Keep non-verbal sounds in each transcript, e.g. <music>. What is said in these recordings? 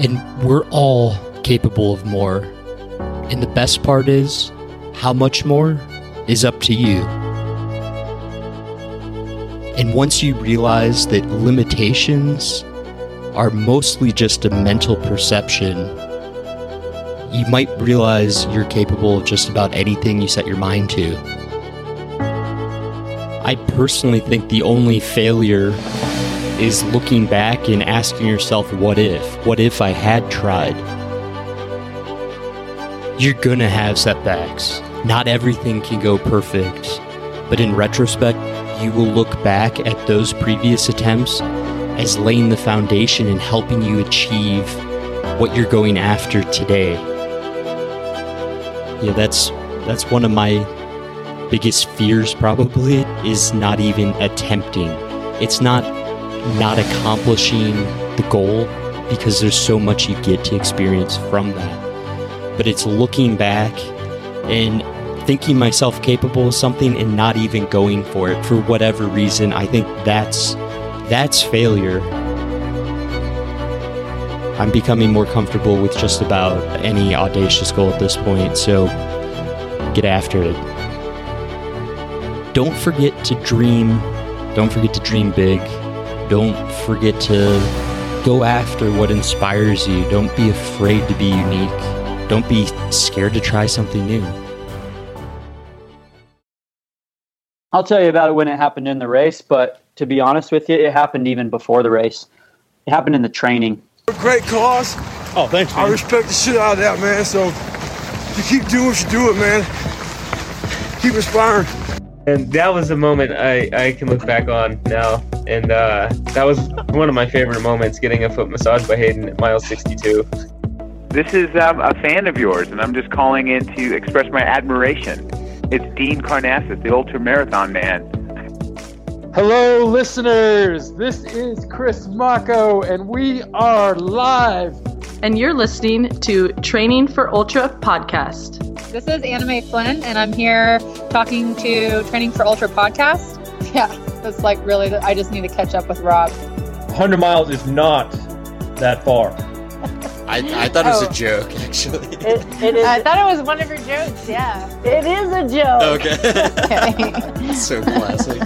And we're all capable of more. And the best part is, how much more is up to you. And once you realize that limitations are mostly just a mental perception, you might realize you're capable of just about anything you set your mind to. I personally think the only failure is looking back and asking yourself, what if? What if I had tried? You're gonna have setbacks. Not everything can go perfect. But in retrospect, you will look back at those previous attempts as laying the foundation and helping you achieve what you're going after today. Yeah, that's that's one of my biggest fears probably is not even attempting. It's not not accomplishing the goal because there's so much you get to experience from that. But it's looking back and thinking myself capable of something and not even going for it for whatever reason. I think that's that's failure. I'm becoming more comfortable with just about any audacious goal at this point, so get after it. Don't forget to dream. Don't forget to dream big. Don't forget to go after what inspires you. Don't be afraid to be unique. Don't be scared to try something new. I'll tell you about it when it happened in the race, but to be honest with you, it happened even before the race. It happened in the training. Great cause. Oh, thanks. Man. I respect the shit out of that, man. So you keep doing what you do it, man. Keep inspiring. And that was a moment I, I can look back on now. And uh, that was one of my favorite moments getting a foot massage by Hayden at mile 62. This is um, a fan of yours, and I'm just calling in to express my admiration. It's Dean Karnazes, the ultra marathon man. Hello, listeners. This is Chris Mocko, and we are live. And you're listening to Training for Ultra podcast. This is Anime Flynn, and I'm here talking to Training for Ultra podcast. Yeah, it's like really, I just need to catch up with Rob. 100 miles is not that far. I, I thought it was oh. a joke, actually. It, it <laughs> is. I thought it was one of your jokes. Yeah, it is a joke. Okay. okay. <laughs> so classic.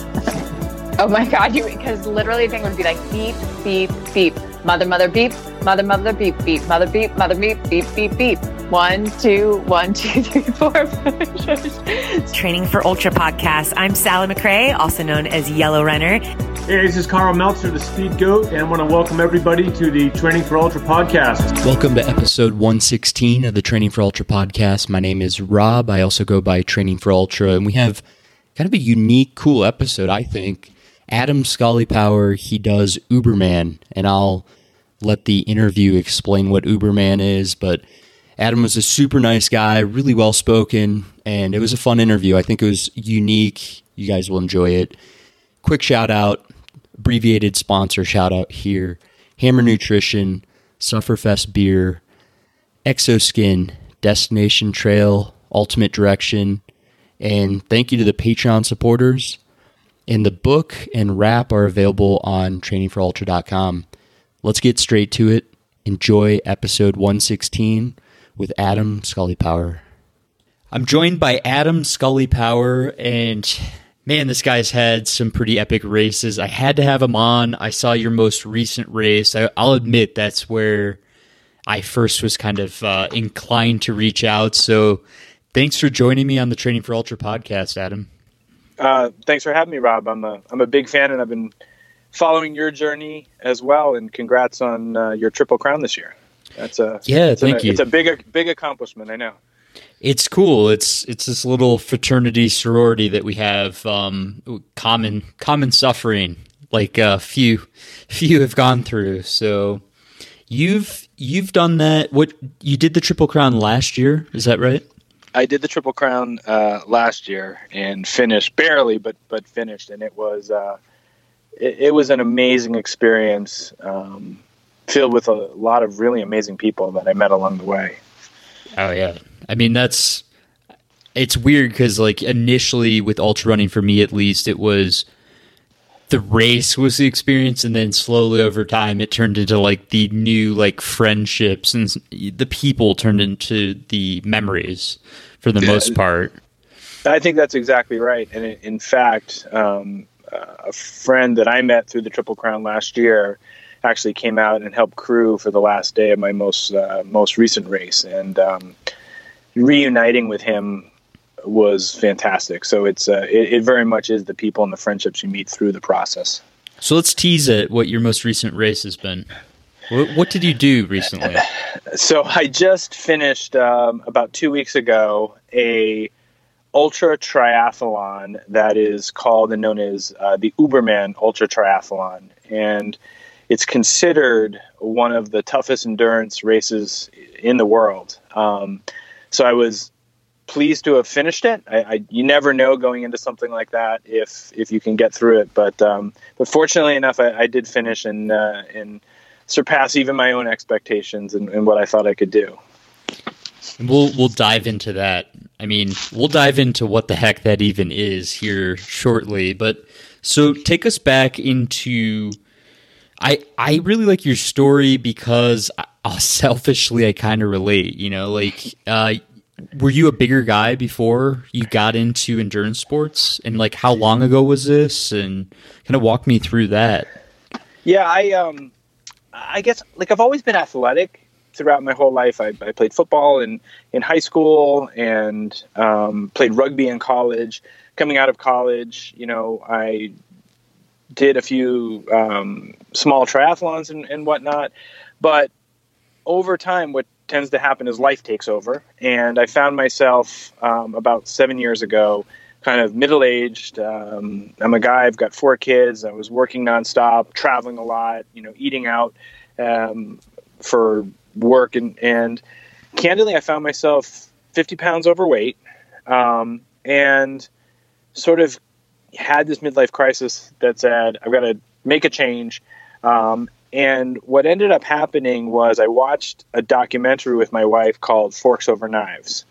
Oh my god, you because literally the thing would be like beep, beep, beep, mother, mother, beep, mother, mother, beep, beep, mother, beep, mother, beep, beep, beep, beep. One, two, one, two, three, four, five. Training for Ultra podcast. I'm Sally McRae, also known as Yellow Runner. Hey, this is Karl Meltzer, the Speed Goat, and I want to welcome everybody to the Training for Ultra podcast. Welcome to episode 116 of the Training for Ultra podcast. My name is Rob. I also go by Training for Ultra, and we have kind of a unique, cool episode, I think. Adam Scully Power, he does Uberman, and I'll let the interview explain what Uberman is, but Adam was a super nice guy, really well spoken, and it was a fun interview. I think it was unique. You guys will enjoy it. Quick shout out, abbreviated sponsor shout out here Hammer Nutrition, Sufferfest Beer, Xoskin, Destination Trail, Ultimate Direction, and thank you to the Patreon supporters. And the book and wrap are available on trainingforultra.com. Let's get straight to it. Enjoy episode 116 with Adam Scully Power. I'm joined by Adam Scully Power, and man, this guy's had some pretty epic races. I had to have him on. I saw your most recent race. I, will admit that's where I first was kind of uh, inclined to reach out. So thanks for joining me on the Training for Ultra podcast, Adam. Uh, thanks for having me, Rob. I'm a I'm a big fan, and I've been following your journey as well. And congrats on uh, your triple crown this year. That's a yeah, thank a, you. It's a big big accomplishment. I know. It's cool. It's it's this little fraternity sorority that we have. Um, common common suffering, like a uh, few few have gone through. So you've you've done that. What you did the triple crown last year? Is that right? I did the Triple Crown uh, last year and finished barely, but but finished, and it was uh, it, it, was an amazing experience, um, filled with a lot of really amazing people that I met along the way. Oh yeah, I mean that's it's weird because like initially with ultra running for me at least, it was the race was the experience and then slowly over time it turned into like the new like friendships and the people turned into the memories for the most part I think that's exactly right. And in, fact, um, a friend that I met through the Triple Crown last year actually came out and helped crew for the last day of my most uh, most recent race, and um, reuniting with him was fantastic. So it's uh, it, it very much is the people and the friendships you meet through the process. So let's tease it. What your most recent race has been. What, what did you do recently? <laughs> So I just finished um, about two weeks ago a ultra triathlon that is called and known as uh, the Uberman Ultra Triathlon, and it's considered one of the toughest endurance races in the world. Um, so I was pleased to have finished it. I, I, you never know going into something like that if if you can get through it, but um, but fortunately enough, I, I did finish and uh, and surpass even my own expectations and, and what I thought I could do. We'll we'll dive into that. I mean, we'll dive into what the heck that even is here shortly. But so take us back into. I I really like your story because uh, <laughs> selfishly I kind of relate. You know, like uh, were you a bigger guy before you got into endurance sports, and like how long ago was this? And kind of walk me through that. Yeah, I um, I guess like I've always been athletic throughout my whole life. I, I played football in, in high school and um, played rugby in college. Coming out of college, you know, I did a few um, small triathlons and, and whatnot. But over time, what tends to happen is life takes over. And I found myself um, about seven years ago kind of middle aged. Um, I'm a guy, I've got four kids. I was working nonstop, traveling a lot, you know, eating out um, for work and and candidly i found myself 50 pounds overweight um, and sort of had this midlife crisis that said i've got to make a change. Um, and what ended up happening was i watched a documentary with my wife called forks over knives.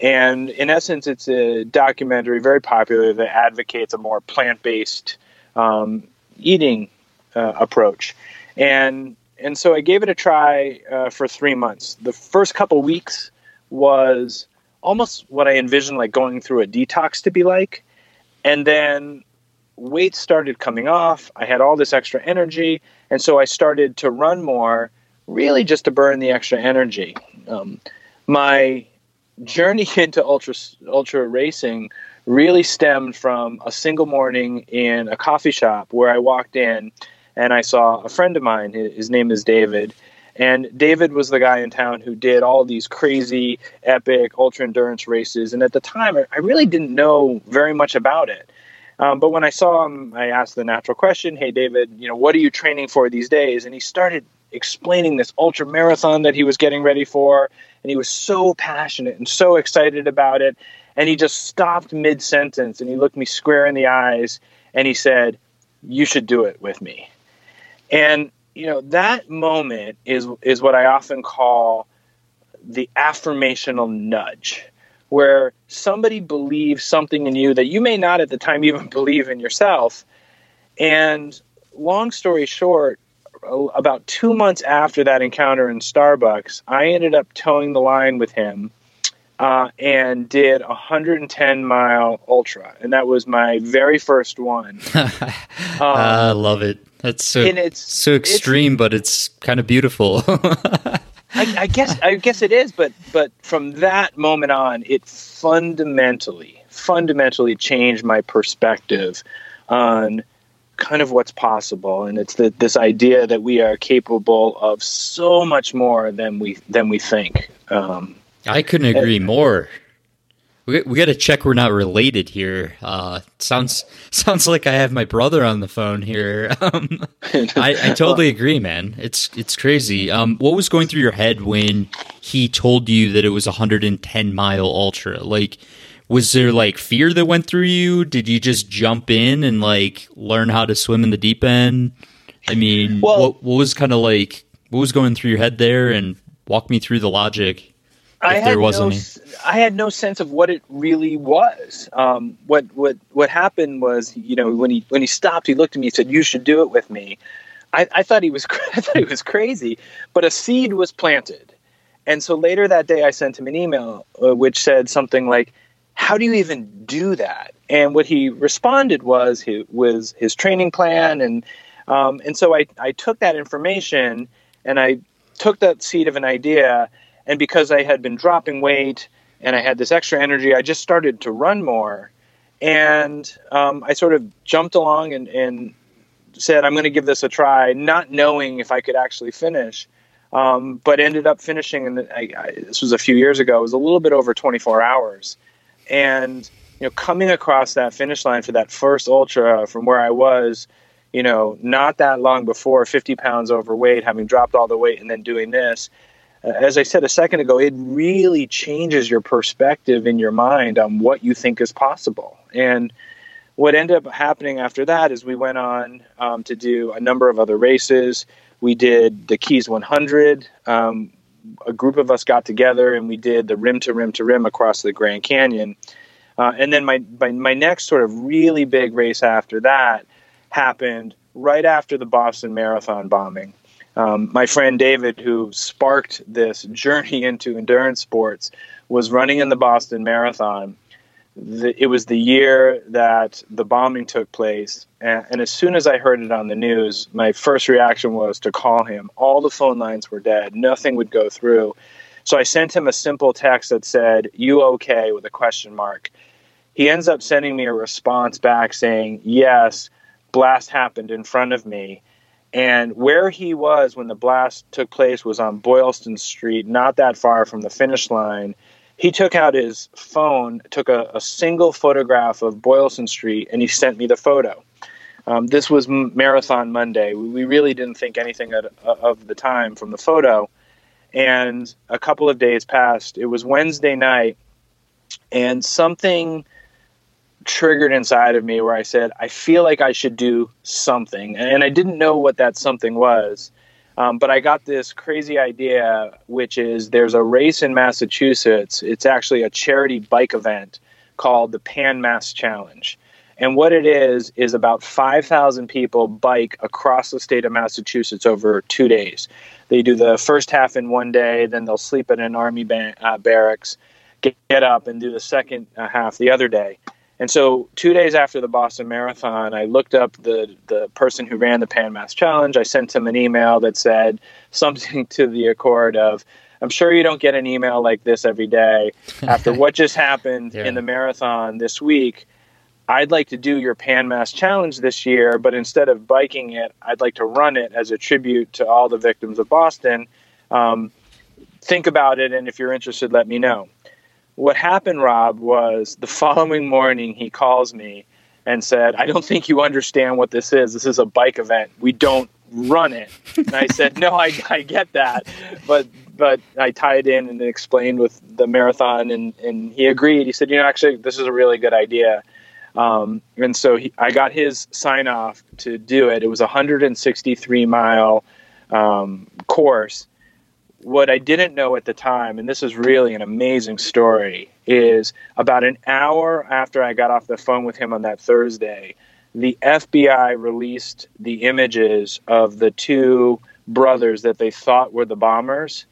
And in essence it's a documentary very popular that advocates a more plant-based um, eating uh, approach. And and so I gave it a try uh, for three months. The first couple weeks was almost what I envisioned like going through a detox to be like, and then weight started coming off. I had all this extra energy, and so I started to run more, really just to burn the extra energy. Um, my journey <laughs> into ultra ultra racing really stemmed from a single morning in a coffee shop where I walked in and I saw a friend of mine. His name is David. And David was the guy in town who did all these crazy, epic ultra endurance races. And at the time, I really didn't know very much about it. Um, but when I saw him, I asked the natural question, "Hey, David, you know, what are you training for these days?" And he started explaining this ultra marathon that he was getting ready for, and he was so passionate and so excited about it. And he just stopped mid sentence and he looked me square in the eyes and he said, "You should do it with me." And you know that moment is is what I often call the affirmational nudge, where somebody believes something in you that you may not at the time <laughs> even believe in yourself. And long story short, about two months after that encounter in Starbucks, I ended up toeing the line with him uh, and did a 110 mile ultra, and that was my very first one. um, <laughs> I love it. That's so it's, so extreme, it's, but it's kind of beautiful. <laughs> I, I, guess I guess it is, but but from that moment on, it fundamentally fundamentally changed my perspective on kind of what's possible, and it's the, this idea that we are capable of so much more than we than we think. Um, I couldn't agree and, more. We, we got to check we're not related here. Uh, sounds <laughs> sounds like I have my brother on the phone here. <laughs> Um, I, I totally agree, man. It's it's crazy. Um, what was going through your head when he told you that it was a 110 mile ultra? Like, was there like fear that went through you? Did you just jump in and like learn how to swim in the deep end? I mean, well, what, what was kind of like what was going through your head there? And walk me through the logic. I had no, any. I had no sense of what it really was. Um, what what what happened was, you know, when he when he stopped, he looked at me and said, "You should do it with me." I, I thought he was <laughs> I thought he was crazy, but a seed was planted, and so later that day, I sent him an email uh, which said something like, "How do you even do that?" And what he responded was his, was his training plan, and um, and so I I took that information and I took that seed of an idea and because I had been dropping weight and I had this extra energy, I just started to run more. And um, I sort of jumped along and, and said, I'm going to give this a try, not knowing if I could actually finish. Um, but ended up finishing, and I, I, this was a few years ago. It was a little bit over 24 hours, and you know, coming across that finish line for that first ultra from where I was, you know, not that long before, 50 pounds overweight, having dropped all the weight, and then doing this, as I said a second ago, it really changes your perspective in your mind on what you think is possible. And what ended up happening after that is we went on um, to do a number of other races. We did the Keys 100. Um, a group of us got together and we did the rim to rim to rim across the Grand Canyon. Uh, and then my, my my next sort of really big race after that happened right after the Boston Marathon bombing. Um, my friend David, who sparked this journey <laughs> into endurance sports, was running in the Boston Marathon. The, it was the year that the bombing took place, and, and as soon as I heard it on the news, my first reaction was to call him. All the phone lines were dead; nothing would go through. So I sent him a simple text that said, "You okay?" with a question mark. He ends up sending me a response back saying, "Yes, blast happened in front of me." And where he was when the blast took place was on Boylston Street, not that far from the finish line. He took out his phone, took a, a single photograph of Boylston Street, and he sent me the photo. Um, this was Marathon Monday. We, really didn't think anything of, of the time from the photo. And a couple of days passed. It was Wednesday night, and something triggered inside of me where I said, I feel like I should do something. And I didn't know what that something was. Um, but I got this crazy idea, which is there's a race in Massachusetts. It's actually a charity bike event called the Pan Mass Challenge. And what it is, is about 5,000 people bike across the state of Massachusetts over two days. They do the first half in one day, then they'll sleep at an army ba- uh, barracks, get, get up, and do the second uh, half the other day. And so, two days after the Boston Marathon, I looked up the the person who ran the Pan Mass Challenge. I sent him an email that said <laughs> something to the accord of, "I'm sure you don't get an email like this every day. After <laughs> what just happened Yeah. in the marathon this week, I'd like to do your Pan Mass Challenge this year, but instead of biking it, I'd like to run it as a tribute to all the victims of Boston. Um, think about it, and if you're interested, let me know." What happened, Rob, was the following morning he calls me and said, I don't think you understand what this is. This is a bike event. We don't run it. And I said, No, I, I get that. But but I tied in and explained with the marathon and, and he agreed. He said, You know, actually this is a really good idea. Um, and so he, I got his sign off to do it. It was a 163 mile um, course what I didn't know at the time, and this is really an amazing story, is about an hour after I got off the phone with him on that Thursday, the FBI released the images of the two brothers that they thought were the bombers.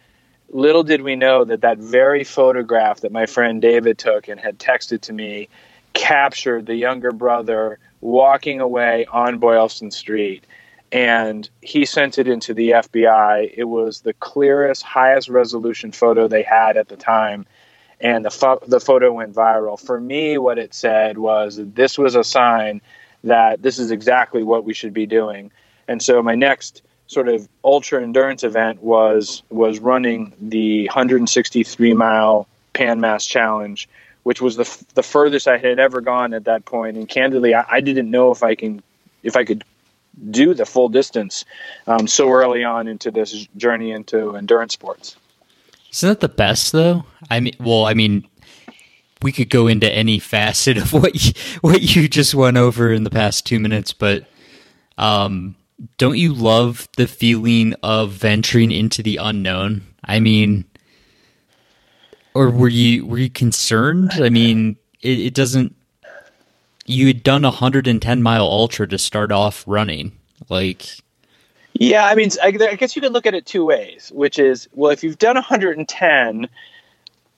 Little did we know that that very photograph that my friend David took and had texted to me captured the younger brother walking away on Boylston Street and he sent it into the FBI. It was the clearest, highest resolution photo they had at the time, and the fo- the photo went viral. For me, what it said was this was a sign that this is exactly what we should be doing. And so my next sort of ultra endurance event was was running the 163 mile Pan Mass Challenge, which was the f- the furthest I had ever gone at that point. And candidly, I, I didn't know if I can if I could do the full distance um, so early on into this journey into endurance sports. Isn't that the best though? I mean, well, I mean, we could go into any facet of what you, what you just went over in the past two minutes, but um, don't you love the feeling of venturing into the unknown? I mean, or were you were you concerned? I mean, it, it doesn't. You had done a hundred and ten mile ultra to start off running, like. Yeah, I mean, I, I guess you could look at it two ways, which is, well, if you've done 110,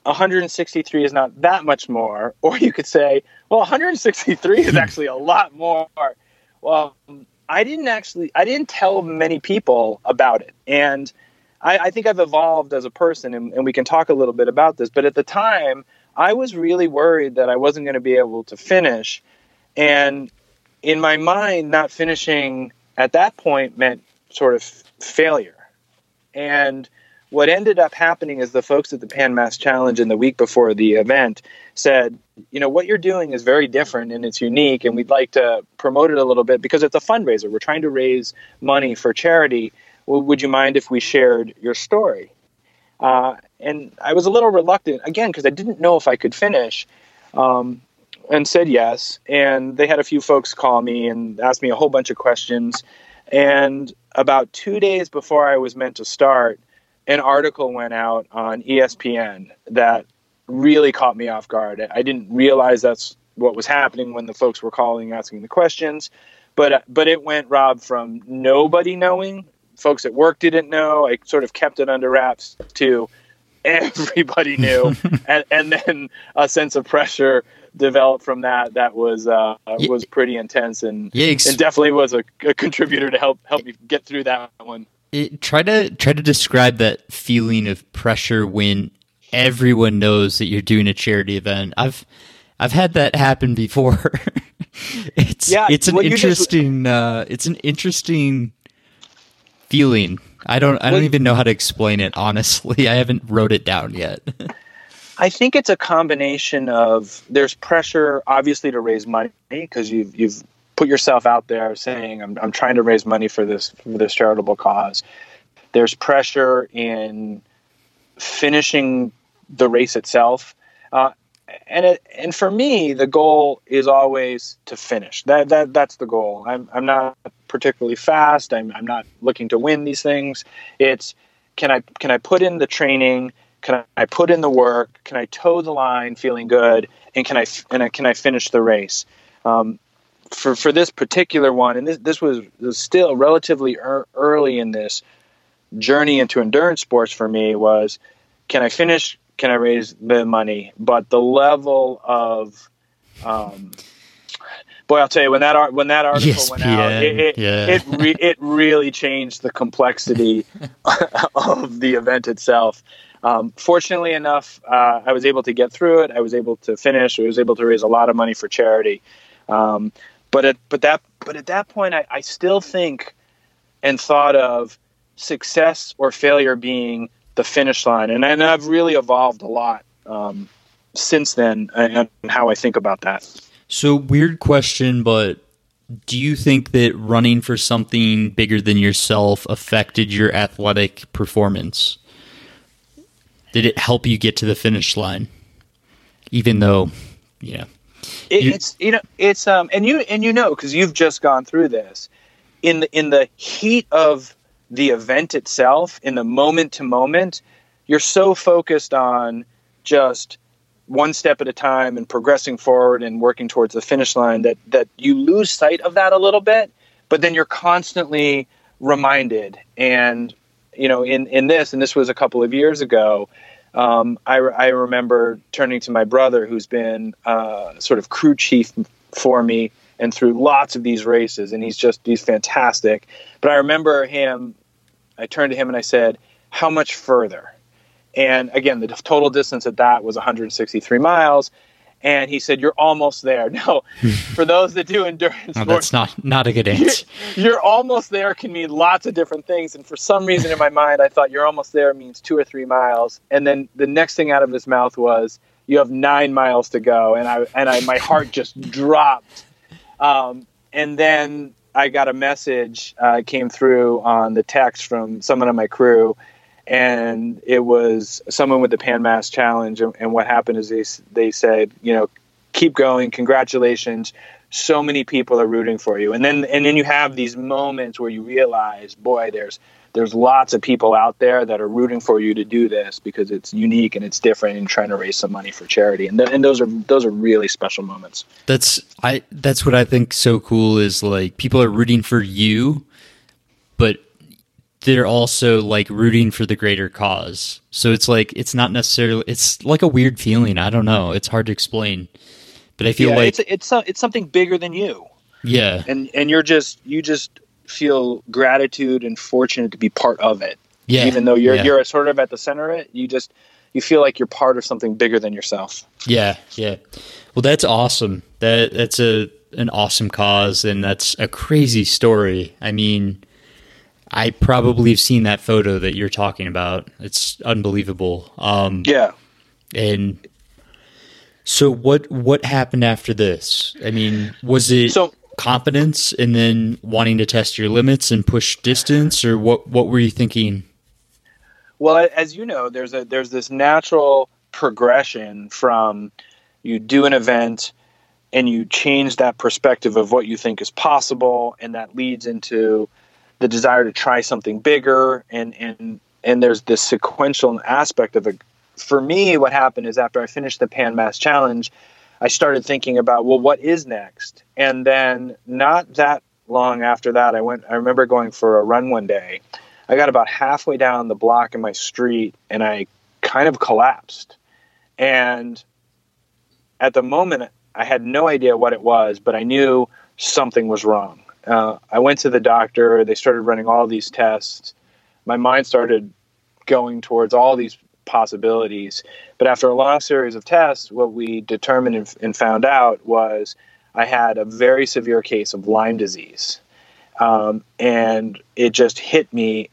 163 is not that much more, <laughs> or you could say, well, 163 is <laughs> actually a lot more. Well, I didn't actually, I didn't tell many people about it, and I, I think I've evolved as a person, and, and we can talk a little bit about this. But at the time, I was really worried that I wasn't going to be able to finish, and in my mind, not finishing at that point meant sort of failure. And what ended up happening is the folks at the Pan Mass Challenge in the week before the event said, you know, what you're doing is very different and it's unique, and we'd like to promote it a little bit because it's a fundraiser. We're trying to raise money for charity. Well, would you mind if we shared your story? Uh, and I was a little reluctant, again, because I didn't know if I could finish. Um, and said yes. And they had a few folks call me and ask me a whole bunch of questions. And about two days before I was meant to start, an article went out on ESPN that really caught me off guard. I didn't realize that's what was happening when the folks were calling, asking the questions. But uh, but it went Rob from nobody knowing, folks at work didn't know. I sort of kept it under wraps to <laughs> everybody knew, <laughs> and, and then a sense of pressure developed from that that was uh, was pretty intense and, Yikes. and definitely was a, a, contributor to help help me get through that one. It, try to try to describe that feeling of pressure when everyone knows that you're doing a charity event. I've I've had that happen before. <laughs> it's yeah, it's an well, interesting just... uh, it's an interesting feeling. I don't I don't well, even know how to explain it honestly. <laughs> I haven't wrote it down yet. <laughs> I think it's a combination of there's pressure, obviously, to raise money because you've you've put yourself out there saying I'm I'm trying to raise money for this for this charitable cause. There's pressure in finishing the race itself, uh, and it, and for me, the goal is always to finish. That that that's the goal. I'm I'm not particularly fast. I'm I'm not looking to win these things. It's can I can I put in the training can I put in the work? Can I toe the line feeling good? And can I and can I finish the race? Um, for for this particular one, and this this was, was still relatively er, early in this journey into endurance sports for me was can I finish? Can I raise the money? But the level of um, boy, I'll tell you when that when that article ESPN, went out, it it yeah. it, re, it really changed the complexity <laughs> <laughs> of the event itself. Um, fortunately enough, uh, I was able to get through it. I was able to finish. I was able to raise a lot of money for charity. Um, but at but that but at that point, I, I still think and thought of success or failure being the finish line, and, and I've really evolved a lot um, since then and how I think about that. So weird question, but do you think that running for something bigger than yourself affected your athletic performance? Did it help you get to the finish line? Even though, yeah, it, it's you know it's um and you and you know because you've just gone through this in the in the heat of the event itself in the moment to moment you're so focused on just one step at a time and progressing forward and working towards the finish line that that you lose sight of that a little bit but then you're constantly reminded and you know, in, in this, and this was a couple of years ago, um, I, I remember turning to my brother, who's been uh, sort of crew chief for me and through lots of these races, and he's just he's fantastic. But I remember him. I turned to him and I said, "How much further?" And again, the total distance at that was 163 miles and he said, "You're almost there." <laughs> No, for those that do endurance, <laughs> sports, that's not not a good answer. You're, you're, almost there can mean lots of different things, and for some reason in my mind, I thought "you're almost there" means two or three miles, and then the next thing out of his mouth was, "You have nine miles to go," and I and I my heart just <laughs> dropped, um, and then I got a message uh, came through on the text from someone on my crew and it was someone with the Pan Mass Challenge. And, and, what happened is they they said, you know, keep going, congratulations. So many people are rooting for you, and then and then you have these moments where you realize, boy, there's there's lots of people out there that are rooting for you to do this because it's unique and it's different and trying to raise some money for charity. And th- and those are those are really special moments. That's I that's what I think so cool is like people are rooting for you, but they're also like rooting for the greater cause. So it's like it's not necessarily it's like a weird feeling. I don't know. It's hard to explain. But I feel yeah, like it's it's so- it's something bigger than you. yeah. And and you're just you just feel gratitude and fortunate to be part of it. Yeah, Even though you're yeah. you're sort of at the center of it, you just you feel like you're part of something bigger than yourself. Yeah, yeah. Well, that's awesome. That that's a an awesome cause, and that's a crazy story. I mean, I probably have seen that photo that you're talking about. It's unbelievable. Um, yeah. And so, what what happened after this? I mean, was it So- confidence, and then wanting to test your limits and push distance, or what? What were you thinking? Well, as you know, there's a there's this natural progression from you do an event and you change that perspective of what you think is possible, and that leads into the desire to try something bigger, and and and there's this sequential aspect of it. For me, what happened is after I finished the Pan Mass Challenge, I started thinking about well, what is next, and then not that long after that, I went. I remember going for a run one day. I got about halfway down the block in my street and I kind of collapsed. And at the moment, I had no idea what it was, but I knew something was wrong. Uh, I went to the doctor. They started running all these tests. My mind started going towards all these possibilities. But after a long series of tests, what we determined and, and found out was I had a very severe case of Lyme disease. Um, and it just hit me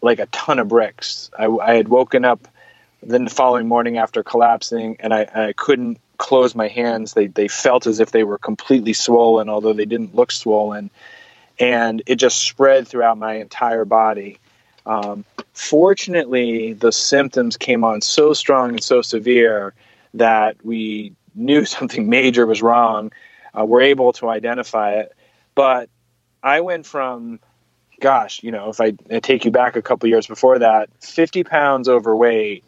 like a ton of bricks. I, I had woken up then the following morning after collapsing, and I, I couldn't close my hands. They they felt as if they were completely swollen, although they didn't look swollen, and it just spread throughout my entire body. Um, fortunately, the symptoms came on so strong and so severe that we knew <laughs> something major was wrong. Uh, we're able to identify it, but I went from gosh, you know, if I, I take you back a couple years before that, 50 pounds overweight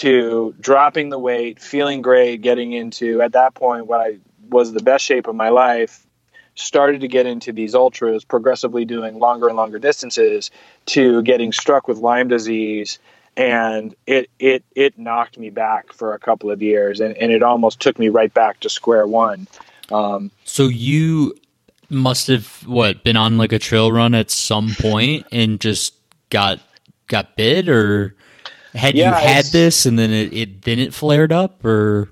to dropping the weight, feeling great, getting into at that point what I was the best shape of my life, started to get into these ultras, progressively doing longer and longer distances, to getting struck with Lyme disease. And it it it knocked me back for a couple of years, and, and it almost took me right back to square one. Um, So you must have what been on like a trail run at some point and just got got bit, or had Yeah, you had this and then it, it then it flared up, or?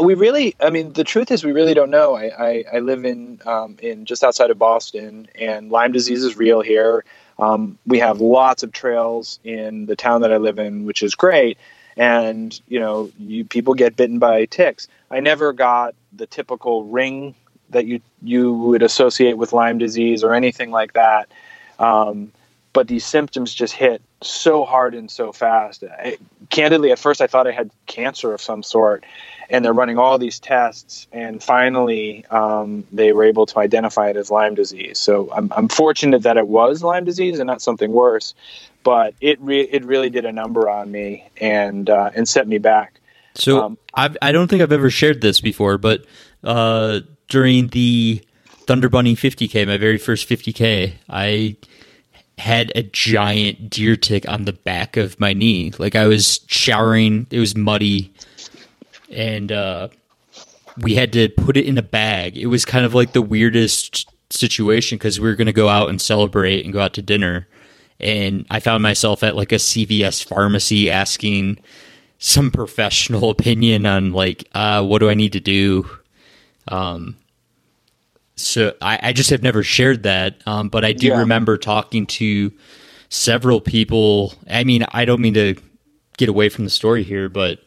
We really i mean the truth is we really don't know. I, I, I live in um, in just outside of boston and lyme disease is real here. Um, we have lots of trails in the town that i live in which is great. And you know you people get bitten by ticks. I never got the typical ring that you you would associate with lyme disease or anything like that. Um, but these symptoms just hit so hard and so fast. I, candidly, at first I thought I had cancer of some sort, and they're running all these tests, and finally um, they were able to identify it as Lyme disease. So I'm, I'm fortunate that it was Lyme disease and not something worse, but it re- it really did a number on me and uh, and set me back. So Um, I've, I don't think I've ever shared this before, but uh, during the Thunder Bunny 50k, my very first 50k, I had a giant deer tick on the back of my knee. Like I was showering, it was muddy, and uh, we had to put it in a bag. It was kind of like the weirdest situation because we were going to go out and celebrate and go out to dinner. And I found myself at like a CVS pharmacy asking some professional <laughs> opinion on like uh, what do I need to do. Um, so I, I just have never shared that, um, but I do Yeah. remember talking to several people. I mean, I don't mean to get away from the story here, but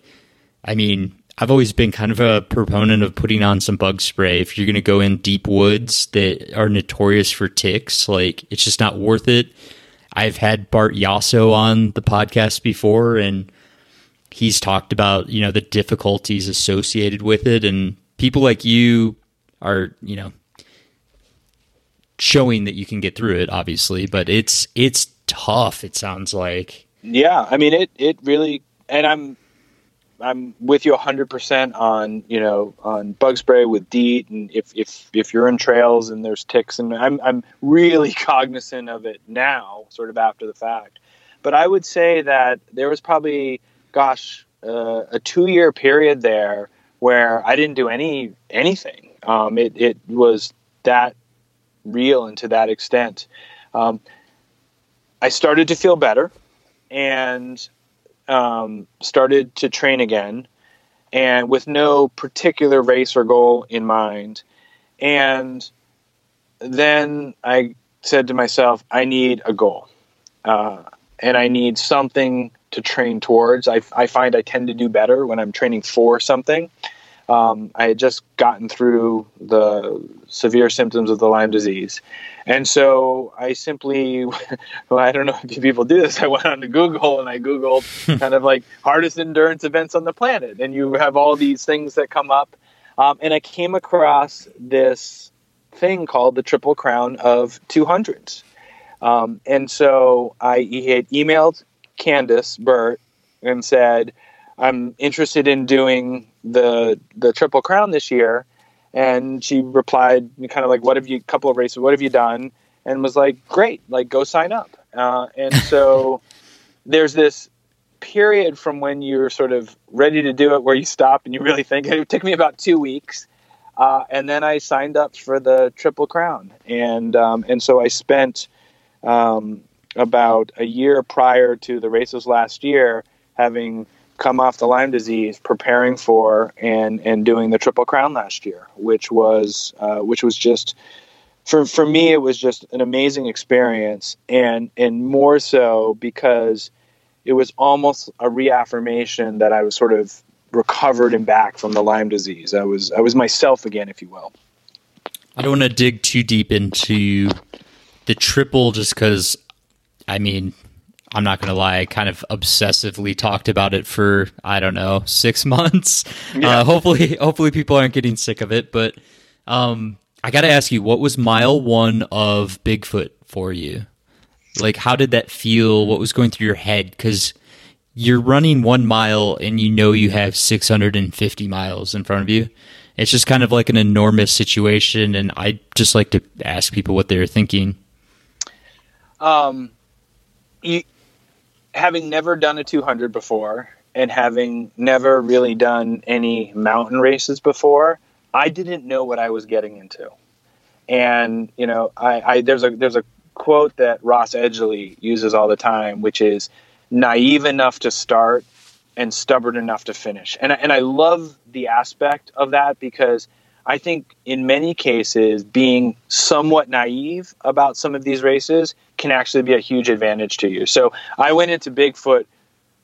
I mean, I've always been kind of a proponent of putting on some bug spray. If you're going to go in deep woods that are notorious for ticks, like it's just not worth it. I've had Bart Yasso on the podcast before, and he's talked about you know the difficulties associated with it, and people like you are you know showing that you can get through it, obviously, but it's it's tough. It sounds like. Yeah, I mean it. It really, and I'm, I'm with you 100 percent on you know on bug spray with DEET, and if if if you're in trails and there's ticks, and I'm I'm really <laughs> cognizant of it now, sort of after the fact. But I would say that there was probably, gosh, uh, a two year period there where I didn't do any anything. Um, it it was that real and to that extent. Um, I started to feel better and um, started to train again, and with no particular race or goal in mind. And then I said to myself, I need a goal, uh, and I need something to train towards. I, I find I tend to do better when I'm training for something. Um, I had just gotten through the severe symptoms of the Lyme disease. And so I simply, <laughs> well, I don't know if people do this. I went on to Google and I Googled <laughs> kind of like hardest endurance events on the planet. And you have all these things that come up. Um, and I came across this thing called the Triple Crown of 200s. Um, and so I had emailed Candace Burt and said, I'm interested in doing the the Triple Crown this year. And she replied, kind of like, "What have you? Couple of races. What have you done?" And was like, "Great, like go sign up." Uh, and <laughs> so there's this period from when you're sort of ready to do it, where you stop and you really think. It took me about two weeks, uh, and then I signed up for the Triple Crown, and um, and so I spent um, about a year prior to the races last year having come off the Lyme disease, preparing for and and doing the Triple Crown last year, which was uh, which was just for for me it was just an amazing experience, and and more so because it was almost a reaffirmation that I was sort of recovered and back from the Lyme disease. I was I was myself again, if you will. I don't want to dig too deep into the triple just because I mean I'm not going to lie, I kind of obsessively talked about it for I don't know six <laughs> months. Yeah. Uh, hopefully, hopefully people aren't getting sick of it. But um, I got to ask you, what was mile one of Bigfoot for you? Like, how did that feel? What was going through your head? Because you're running one mile and you know you have 650 miles in front of you. It's just kind of like an enormous situation, and I just like to ask people what they're thinking. Um, you having never done a 200 before and having never really done any mountain races before, I didn't know what I was getting into. And you know, I, I there's a there's a quote that Ross Edgley uses all the time, which is naive enough to start and stubborn enough to finish. And and I love the aspect of that because I think in many cases, being somewhat naive about some of these races can actually be a huge advantage to you. So I went into Bigfoot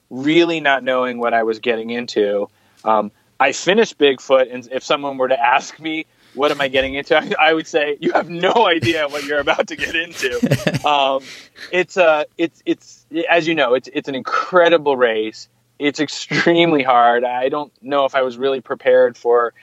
really not knowing what I was getting into. Um, I finished Bigfoot, and if someone were to ask me, what am I getting into? <laughs> I would say you have no idea what you're about to get into. <laughs> Um, it's a, uh, it's, it's, as you know, it's, it's an incredible race. It's extremely hard. I don't know if I was really prepared for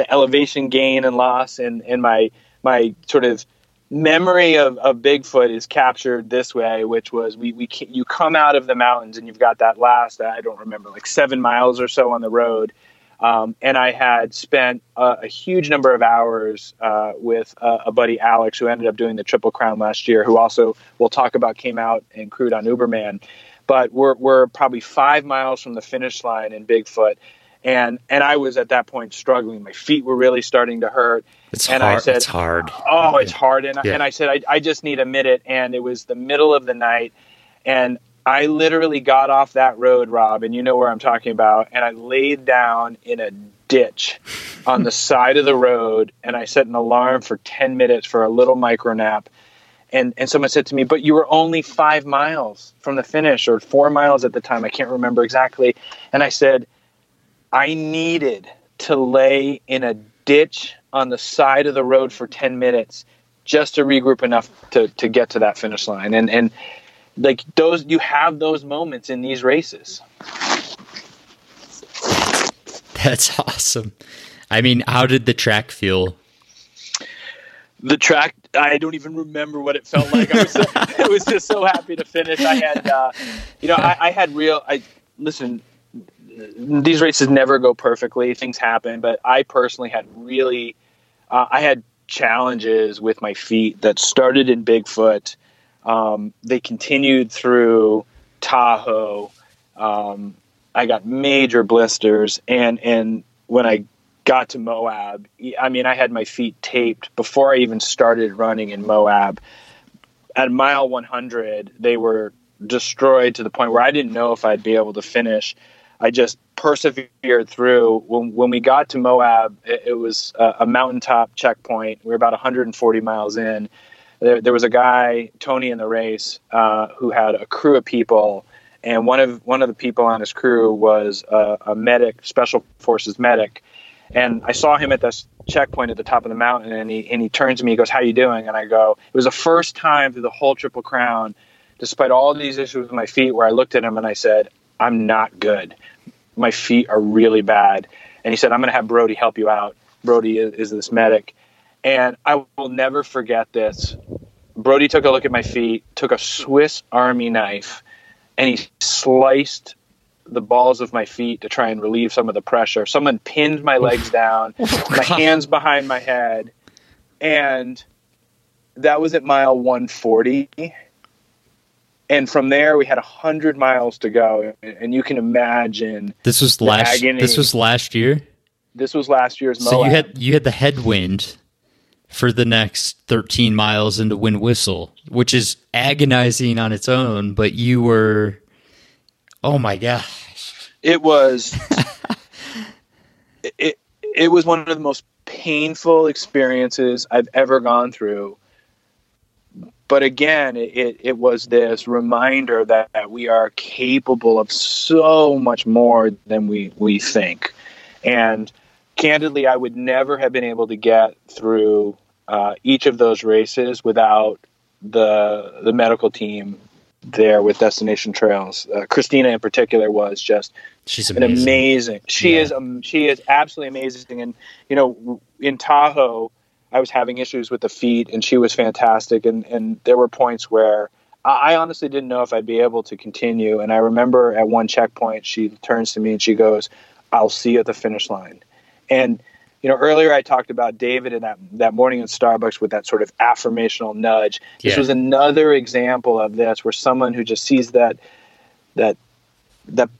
the elevation gain and loss and, and my my sort of memory of, of Bigfoot is captured this way, which was we, we you come out of the mountains and you've got that last I don't remember like seven miles or so on the road, um, and I had spent a, a huge number of hours uh, with a, a, buddy Alex who ended up doing the Triple Crown last year, who also we'll talk about came out and crewed on Uberman, but we're we're probably five miles from the finish line in Bigfoot and and I was at that point struggling. My feet were really starting to hurt. It's and hard. I said, it's hard. Oh, it's hard. And, Yeah. and I said, I, I just need a minute. And it was the middle of the night, and I literally got off that road, Rob, and you know where I'm talking about. And I laid down in a ditch on the <laughs> side of the road, and I set an alarm for ten minutes for a little micro nap. And and someone said to me, "But you were only five miles from the finish, or four miles at the time. I can't remember exactly." And I said, I needed to lay in a ditch on the side of the road for 10 minutes just to regroup enough to, to get to that finish line. And, and like those, you have those moments in these races. That's awesome. I mean, how did the track feel? The track I don't even remember what it felt like. I was, so, <laughs> I was just so happy to finish. I had, uh, you know, I, I had real. I listen. These races never go perfectly. Things happen, but I personally had really. Uh, I had challenges with my feet that started in Bigfoot. Um, they continued through Tahoe. Um, I got major blisters, and and when I got to Moab, I mean, I had my feet taped before I even started running in Moab. At mile 100, they were destroyed to the point where I didn't know if I'd be able to finish. I just persevered through. When, when we got to Moab, it, it was a, a, mountaintop checkpoint. We were about 140 miles in. There, there was a guy, Tony, in the race uh, who had a crew of people, and one of one of the people on his crew was a, a medic, special forces medic and I saw him at this checkpoint at the top of the mountain, and he and he turns to me, he goes, "How you doing?" And I go, "It was the first time through the whole Triple Crown, despite all these issues with my feet, where I looked at him and I said, I'm not good. My feet are really bad." And he said, "I'm going to have Brody help you out." Brody is, is this medic, and I will never forget this. Brody took a look at my feet, took a Swiss Army knife, and he sliced the balls of my feet to try and relieve some of the pressure. Someone pinned my legs <laughs> down, oh, my hands behind my head, and that was at mile 140. And from there, we had a hundred miles to go, and you can imagine this was last. Agony. This was last year. This was last year's. So you had you had the headwind for the next 13 miles into Wind Whistle, which is agonizing on its own, but you were Oh my gosh. It was <laughs> it it was one of the most painful experiences I've ever gone through. But again, it, it was this reminder that, that we are capable of so much more than we, we think. And candidly, I would never have been able to get through uh, each of those races without the the medical team there with Destination Trails. Uh, Christina, in particular, was just she's amazing. an amazing. She yeah. is um, she is absolutely amazing. And you know, in Tahoe, I was having issues with the feet, and she was fantastic. And and there were points where I honestly didn't know if I'd be able to continue. And I remember at one checkpoint, she turns to me and she goes, "I'll see you at the finish line." And you know, earlier I talked about David and that that morning in Starbucks with that sort of affirmational nudge. Yeah. This was another example of this, where someone who just sees that that that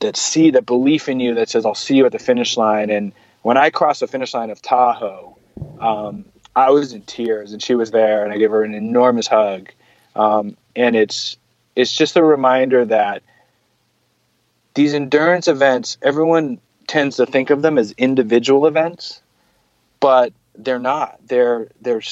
that see that belief in you that says, "I'll see you at the finish line." And when I crossed the finish line of Tahoe, um, I was in tears, and she was there, and I gave her an enormous hug. Um, and it's it's just a reminder that these endurance events, everyone tends to think of them as individual events, but they're not. They're they're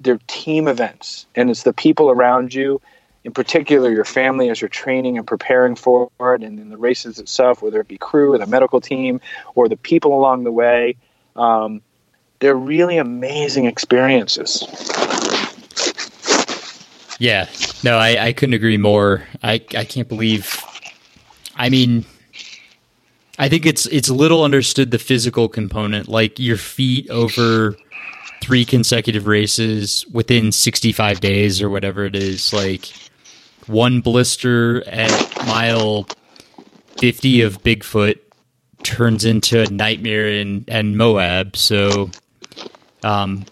they're team events, and it's the people around you, in particular your family, as you're training and preparing for it, and in the races itself, whether it be crew or the medical team or the people along the way. Um, they're really amazing experiences. Yeah, no, I, I couldn't agree more. I, I can't believe. I mean, I think it's it's little understood the physical component, like your feet over three consecutive races within 65 days or whatever it is. Like one blister at mile 50 of Bigfoot turns into a nightmare in and Moab. So, um,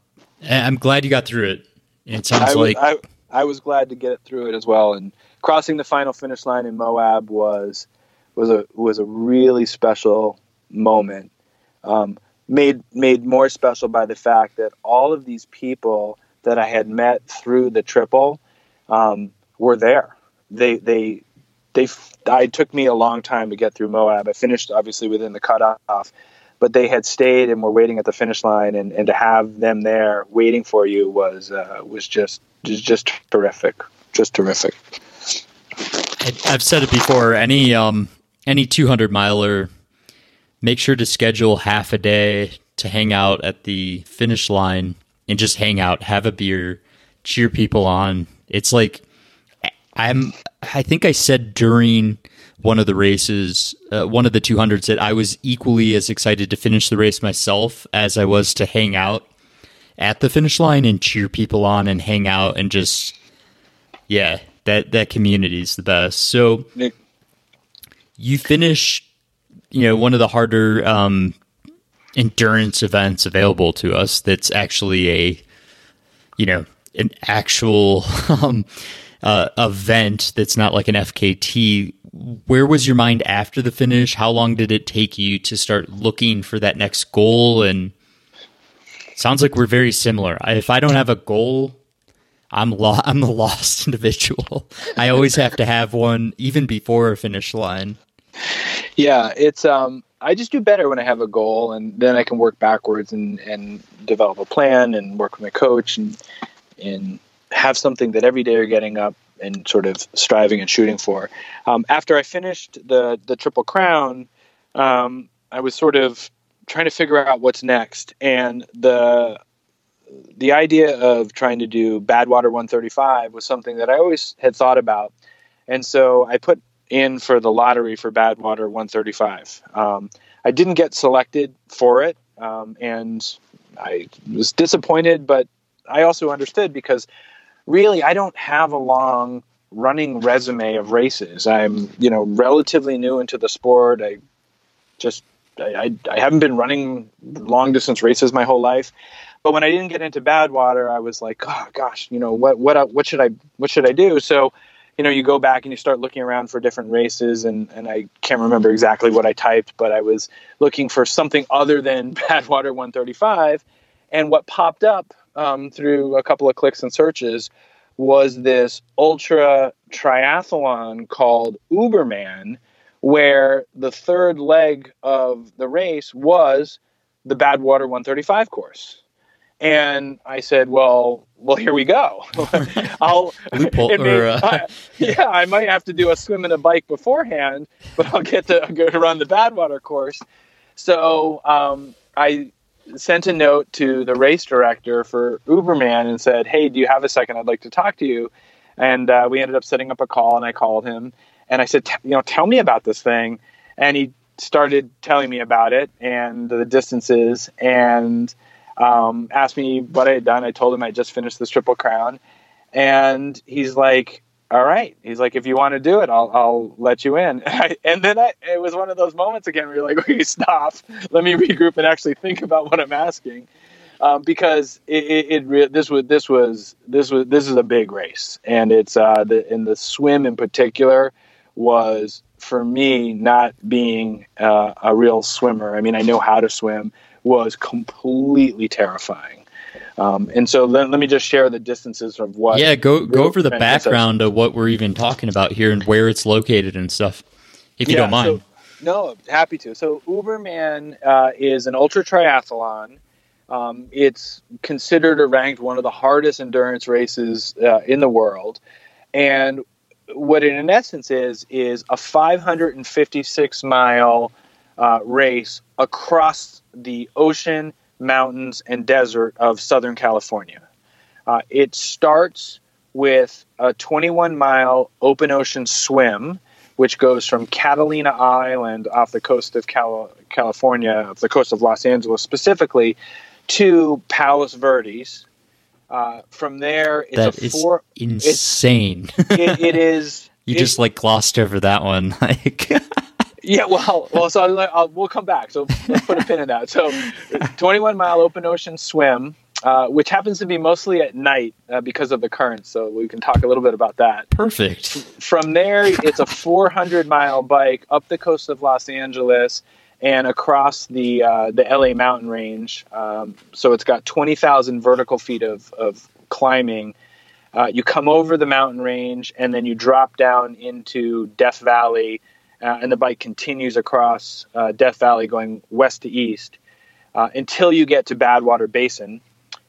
I'm glad you got through it. It sounds I like I, I was glad to get through it as well. And crossing the final finish line in Moab was was a was a really special moment. Um, made made more special by the fact that all of these people that I had met through the triple um, were there. They they they. I took me a long time to get through Moab. I finished obviously within the cutoff, but they had stayed and were waiting at the finish line, and, and to have them there waiting for you was uh, was just just terrific, just terrific. I've said it before. Any um, any 200 miler, make sure to schedule half a day to hang out at the finish line and just hang out, have a beer, cheer people on. It's like I'm. I think I said during one of the races, uh, one of the 200s, that I was equally as excited to finish the race myself as I was to hang out at the finish line and cheer people on and hang out and just yeah, that that community is the best. So you finish, you know, one of the harder um, endurance events available to us. That's actually a, you know, an actual <laughs> um, uh, event that's not like an FKT. Where was your mind after the finish? How long did it take you to start looking for that next goal? And sounds like we're very similar. If I don't have a goal, I'm lo- <laughs> I'm a lost <laughs> individual. I always have to have one even before a finish line. Yeah, it's um I just do better when I have a goal and then I can work backwards and and develop a plan and work with my coach and and have something that every day you're getting up and sort of striving and shooting for. Um, after I finished the the Triple Crown, um, I was sort of trying to figure out what's next, and the the idea of trying to do Badwater 135 was something that I always had thought about, and so I put in for the lottery for Badwater 135. Um, I didn't get selected for it, um, and I was disappointed, but I also understood because really I don't have a long running resume of races. I'm, you know, relatively new into the sport. I just I, I, haven't been running long distance races my whole life. But when I didn't get into Badwater, I was like, oh gosh, you know what what what should I what should I do? So, you know, you go back and you start looking around for different races, and and I can't remember exactly what I typed, but I was looking for something other than <laughs> Badwater 135, and what popped up um, through a couple of clicks and searches was this ultra triathlon called Uberman, where the third leg of the race was the Badwater 135 course. And I said, "Well, well, here we go. <laughs> I'll, Loophole, may, or, uh, I, <laughs> yeah, I might have to do a swim and a bike beforehand, but I'll get to, <laughs> go to run the Badwater course." So um, I sent a note to the race director for Uberman and said, "Hey, do you have a second? I'd like to talk to you." And uh, we ended up setting up a call, and I called him, and I said, "T- "You know, tell me about this thing." And he started telling me about it and the distances, and um, asked me what I had done. I told him I just finished this Triple Crown, and he's like, "All right." He's like, "If you want to do it, I'll I'll let you in." <laughs> and then I, it was one of those moments again where you're like, <laughs> "Okay, stop. Let me regroup and actually think about what I'm asking." Um, because it, it, it re- this was this was this was this is a big race, and it's uh, the in the swim in particular was for me not being uh, a real swimmer. I mean, I know how to swim, was completely terrifying. Um, and so let, let me just share the distances of what. yeah, go go over the background of what we're even talking about here and where it's located and stuff, if you Yeah, don't mind. so- no, happy to. So Uberman uh, is an ultra triathlon. Um, it's considered or ranked one of the hardest endurance races uh, in the world, and what it in essence is is a 556 mile uh, race across the ocean, mountains, and desert of Southern California. Uh, it starts with a 21 mile open ocean swim, which goes from Catalina Island off the coast of Cal- California, off the coast of Los Angeles specifically, to Palos Verdes. Uh, from there, it's That a is four. it's- insane. it, it is. <laughs> you it- just like glossed over that one. <laughs> Like, Yeah, well, well, so I'll, I'll, we'll come back. So let's put a pin in that. So, 21 mile open ocean swim, uh, which happens to be mostly at night uh, because of the currents. So we can talk a little bit about that. perfect. From there, it's a 400 mile bike up the coast of Los Angeles and across the uh, the LA mountain range. Um, so it's got 20,000 vertical feet of, of climbing. Uh, you come over the mountain range and then you drop down into Death Valley, uh, and the bike continues across uh, Death Valley going west to east uh, until you get to Badwater Basin.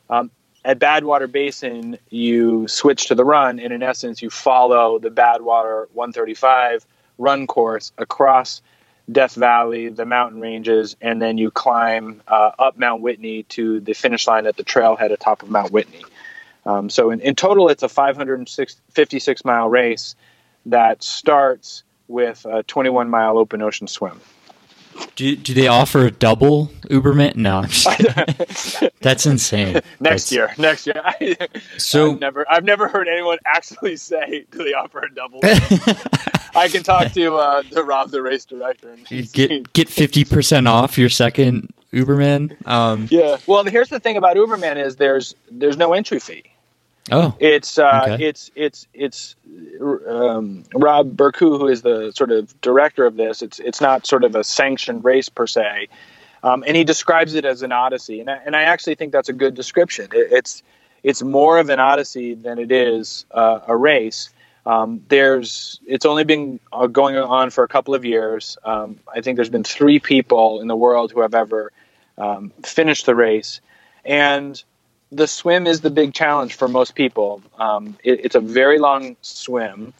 Um, at Badwater Basin, you switch to the run, and in essence, you follow the Badwater 135 run course across Death Valley, the mountain ranges, and then you climb uh, up Mount Whitney to the finish line at the trailhead atop of Mount Whitney. Um, so in, in total, it's a 556 mile race that starts with a 21 mile open ocean swim. Do, do they offer a double Uberman? No, <laughs> that's insane. next That's- year, next year. <laughs> I, So- I've never, I've never heard anyone actually say, "Do they offer a double?" <laughs> I can talk to uh, to Rob, the race director. And get get fifty percent off your second Uberman. Um, yeah. Well, here's the thing about Uberman is there's there's no entry fee. Oh, It's uh, Okay. it's it's it's um, Rob Burku, who is the sort of director of this. It's it's not sort of a sanctioned race per se, um, and he describes it as an odyssey, and I, and I actually think that's a good description. It, it's it's more of an odyssey than it is uh, a race. Um, there's it's only been uh, going on for a couple of years. Um, I think there's been three people in the world who have ever um, finished the race, and the swim is the big challenge for most people. Um, it, it's a very long swim.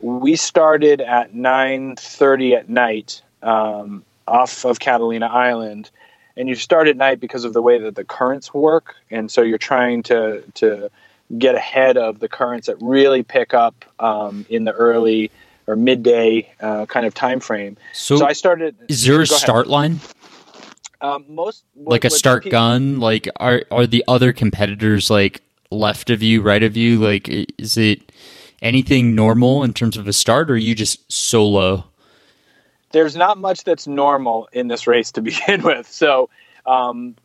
We started at 9:30 at night um, off of Catalina Island, and you start at night because of the way that the currents work, and so you're trying to to get ahead of the currents that really pick up um, in the early or midday uh, kind of time frame. So I started. is there a start line? Um, most like a start pe- gun? Like are are the other competitors like left of you, right of you? Like is it anything normal in terms of a start, or are you just solo? there's not much that's normal in this race to <laughs> begin with. So, um,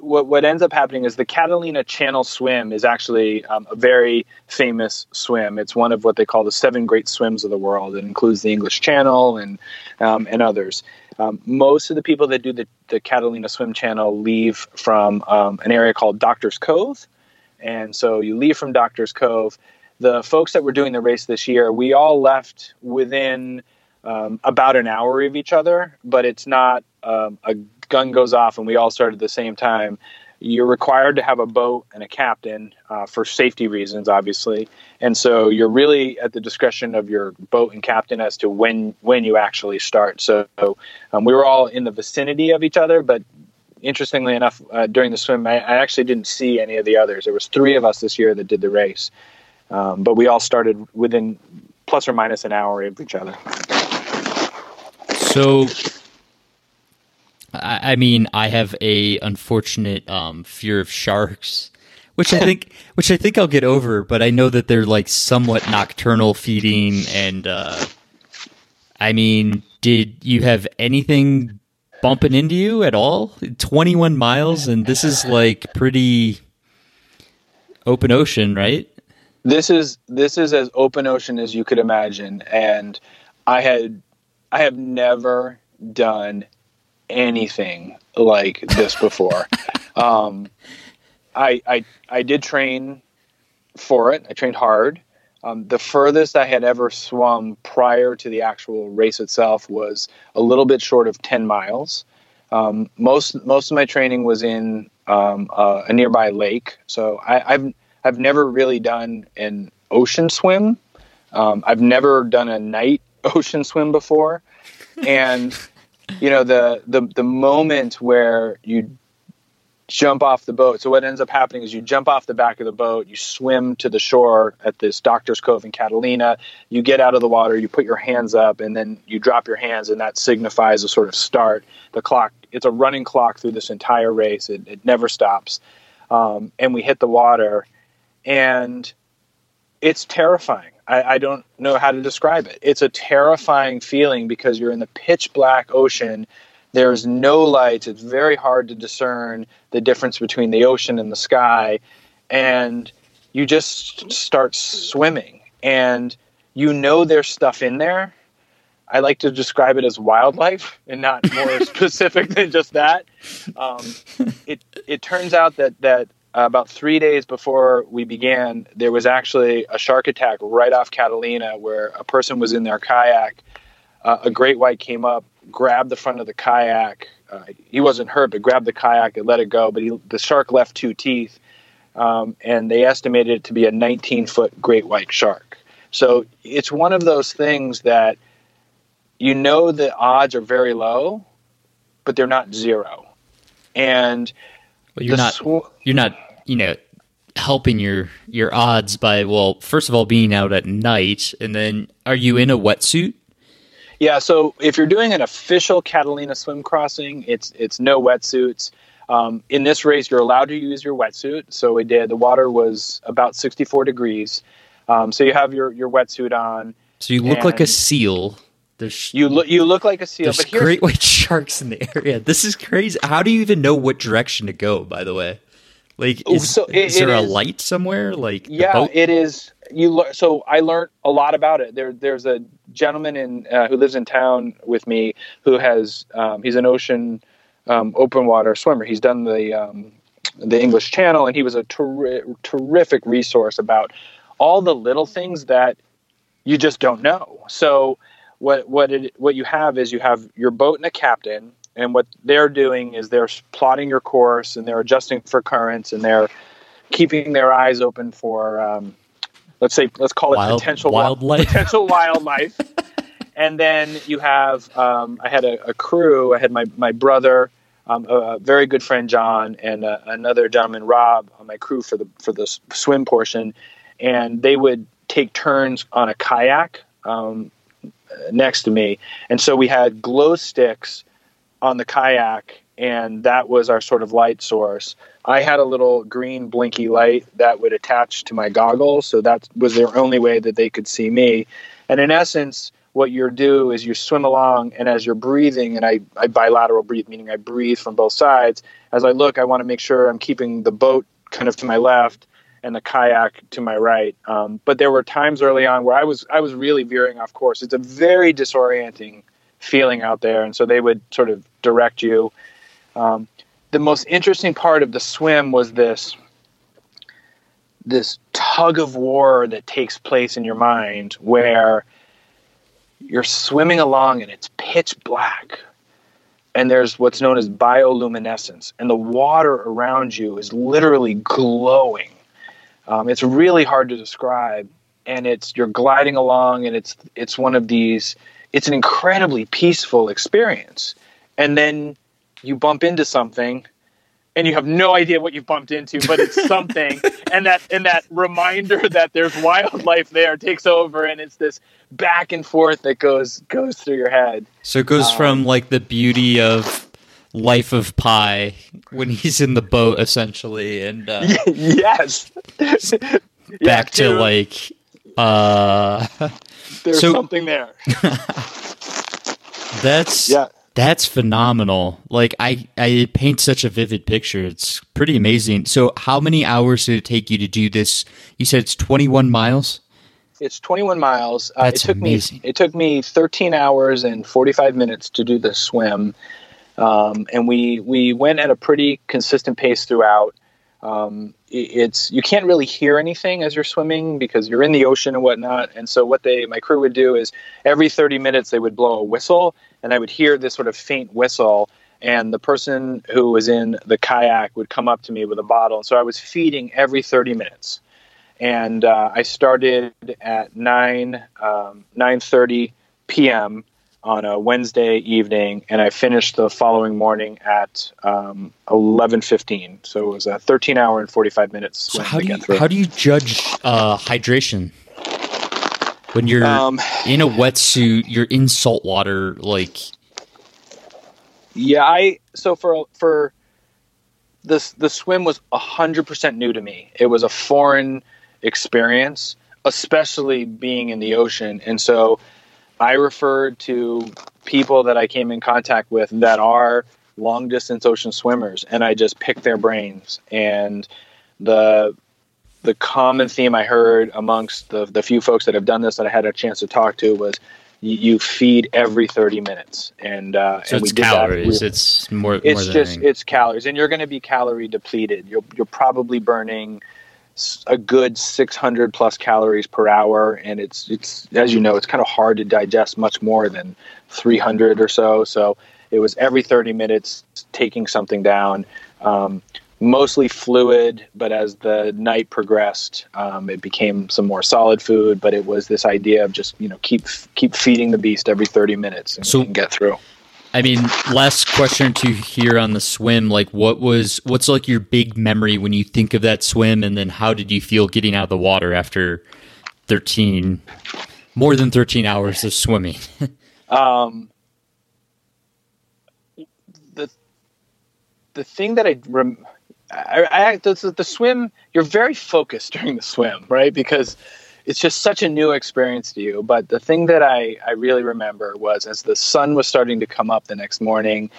what what ends up happening is the Catalina Channel swim is actually um, a very famous swim. It's one of what they call the seven great swims of the world. It includes the English Channel and um, and others. Um, most of the people that do the, the Catalina Swim Channel leave from um, an area called Doctor's Cove, and so you leave from Doctor's Cove. The folks that were doing the race this year, we all left within um, about an hour of each other, but it's not um, a gun goes off and we all start at the same time. You're required to have a boat and a captain uh, for safety reasons, obviously, and so you're really at the discretion of your boat and captain as to when when you actually start. So um, we were all in the vicinity of each other, but interestingly enough, uh, during the swim, I, I actually didn't see any of the others. There was three of us this year that did the race, um, but we all started within plus or minus an hour of each other. So, I, I mean, I have a unfortunate um, fear of sharks, which I think, <laughs> which I think I'll get over. But I know that they're like somewhat nocturnal feeding, and uh, I mean, did you have anything bumping into you at all? Twenty-one miles, and this is like pretty open ocean, right? this is this is as open ocean as you could imagine and i had i have never done anything like this before. <laughs> Um i i i did train for it. I trained hard. Um, the furthest i had ever swum prior to the actual race itself was a little bit short of 10 miles. Um, most most of my training was in um, uh, a nearby lake. So I, i've I've never really done an ocean swim. Um, I've never done a night <laughs> ocean swim before, and you know the the the moment where you jump off the boat. So what ends up happening is you jump off the back of the boat, you swim to the shore at this Doctor's Cove in Catalina. You get out of the water, you put your hands up, and then you drop your hands, and that signifies a sort of start. The clock. It's a running clock through this entire race. It, it never stops. Um, and we hit the water and it's terrifying. I, I, don't know how to describe it. It's a terrifying feeling because you're in the pitch black ocean. There's no lights. It's very hard to discern the difference between the ocean and the sky. And you just start swimming. And you know there's stuff in there. I like to describe it as wildlife and not more <laughs> specific than just that. Um, it, it turns out that, that uh, about three days before we began, there was actually a shark attack right off Catalina where a person was in their kayak. Uh, a great white came up, grabbed the front of the kayak. Uh, he wasn't hurt, but grabbed the kayak and let it go. But he, the shark left two teeth, um, and they estimated it to be a 19 foot great white shark. So it's one of those things that you know the odds are very low, but they're not zero. And well, you're not sw- you're not you know helping your your odds by well first of all being out at night and then are you in a wetsuit Yeah, so if you're doing an official Catalina swim crossing, it's it's no wetsuits. Um, in this race, you're allowed to use your wetsuit. So we did. The water was about 64 degrees. Um, so you have your, your wetsuit on. So you look like a seal. There's You look you look like a seal. there's great white sharks in the area. This is crazy. How do you even know what direction to go? By the way, like is, so it- is there a is- light somewhere? Like yeah, it is. You lear- so I learned a lot about it. There, there's a gentleman in uh, who lives in town with me who has um, he's an ocean um, open water swimmer. He's done the um, the English Channel, and he was a terri- terrific resource about all the little things that you just don't know. So what what it what you have is you have your boat and a captain, and what they're doing is they're plotting your course and they're adjusting for currents and they're keeping their eyes open for um, let's say let's call it Wild- potential wildlife. potential <laughs> wildlife. and then you have um, I had a, a crew. I had my my brother. Um, a, a very good friend John and uh, another gentleman Rob on my crew for the for the swim portion, and they would take turns on a kayak um, next to me, and so we had glow sticks on the kayak, and that was our sort of light source. I had a little green blinky light that would attach to my goggles, so that was their only way that they could see me. And in essence, what you do is you swim along, and as you're breathing, and I, I bilateral breathe, meaning I breathe from both sides. As I look, I want to make sure I'm keeping the boat kind of to my left and the kayak to my right. Um, but there were times early on where I was I was really veering off course. It's a very disorienting feeling out there, and so they would sort of direct you. Um, the most interesting part of the swim was this this tug of war that takes place in your mind where you're swimming along and it's pitch black and there's what's known as bioluminescence and the water around you is literally glowing um, it's really hard to describe and it's you're gliding along and it's it's one of these it's an incredibly peaceful experience and then you bump into something and you have no idea what you've bumped into, but it's <laughs> something, and that and that reminder <laughs> that there's wildlife there takes over, and it's this back and forth that goes goes through your head. So it goes Um, from like the beauty of Life of Pi when he's in the boat, essentially, and uh, <laughs> yes, <laughs> back to to- like uh, There's so something there. <laughs> that's Yeah. that's phenomenal. Like I, I paint such a vivid picture. It's pretty amazing. So how many hours did it take you to do this? You said it's 21 miles. It's 21 miles. Uh, it took amazing. me it took me 13 hours and 45 minutes to do the swim, um, and we we went at a pretty consistent pace throughout. Um, it's you can't really hear anything as you're swimming because you're in the ocean and whatnot. And so what they my crew would do is every 30 minutes they would blow a whistle, and I would hear this sort of faint whistle. And the person who was in the kayak would come up to me with a bottle. And so I was feeding every 30 minutes and uh, I started at nine um, nine thirty p.m. on a Wednesday evening, and I finished the following morning at um, eleven fifteen. So it was a thirteen hour and forty five minutes So swim how do you through. how do you judge uh, hydration when you're Um, in a wetsuit? You're in salt water, like Yeah, I so for for this the swim was hundred percent new to me. It was a foreign experience, especially being in the ocean, and so I referred to people that I came in contact with that are long distance ocean swimmers, and I just pick their brains. And the the common theme I heard amongst the the few folks that have done this that I had a chance to talk to was you, you feed every 30 minutes and uh, so and we it's did calories. It's more. more it's than just anything. it's calories and you're going to be calorie depleted you're, you're probably burning a good 600 plus calories per hour and it's it's as you know it's kind of hard to digest much more than 300 or so so it was every 30 minutes taking something down um, mostly fluid but as the night progressed um, it became some more solid food but it was this idea of just you know keep keep feeding the beast every 30 minutes and, So- and get through I mean, last question to here on the swim. Like, what was what's like your big memory when you think of that swim, and then how did you feel getting out of the water after thirteen, more than thirteen hours of swimming? <laughs> Um, the the thing that I, rem- I, I the, the swim, you're very focused during the swim, right? Because it's just such a new experience to you. But the thing that I, I really remember was as the sun was starting to come up the next morning,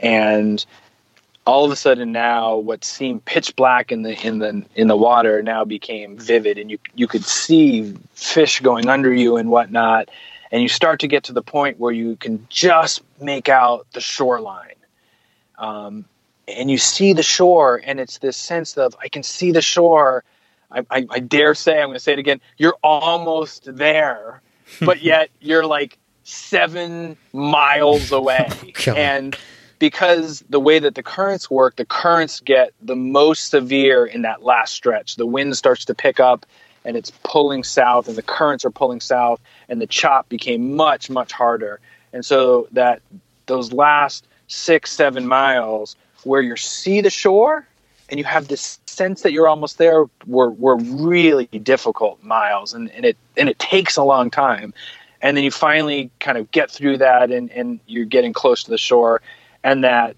and all of a sudden now what seemed pitch black in the in the in the water now became vivid, and you you could see fish going under you and whatnot, and you start to get to the point where you can just make out the shoreline. Um, and you see the shore, and it's this sense of I can see the shore. I, I, I dare say, I'm going to say it again. You're almost there, <laughs> but yet you're like seven miles <laughs> away. Oh, and because the way that the currents work, the currents get the most severe in that last stretch. The wind starts to pick up and it's pulling south, and the currents are pulling south, and the chop became much, much harder. And so that those last six, seven miles where you see the shore and you have this sense that you're almost there were, were really difficult miles and, and it and it takes a long time. And then you finally kind of get through that and, and you're getting close to the shore and that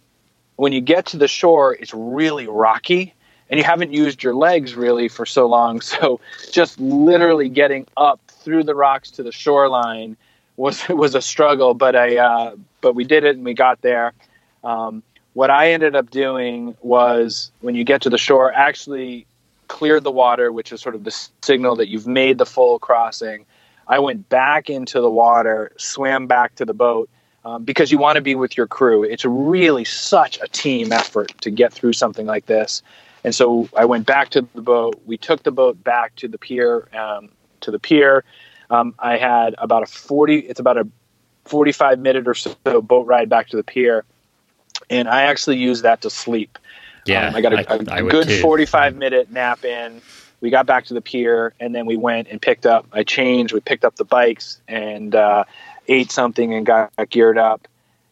when you get to the shore it's really rocky and you haven't used your legs really for so long. <laughs> So just literally getting up through the rocks to the shoreline was <laughs> was a struggle but i uh, but we did it and we got there. Um, what I ended up doing was when you get to the shore, actually cleared the water, which is sort of the signal that you've made the full crossing. I went back into the water, swam back to the boat um, because you want to be with your crew. It's really such a team effort to get through something like this. And so I went back to the boat. We took the boat back to the pier. Um, to the pier, um, I had about a forty. It's about a forty-five minute or so boat ride back to the pier and I actually use that to sleep. Yeah, um, I got a, a good too. 45 minute nap in. We got back to the pier, and then we went and picked up. I changed. We picked up the bikes and uh, ate something and got, got, geared up.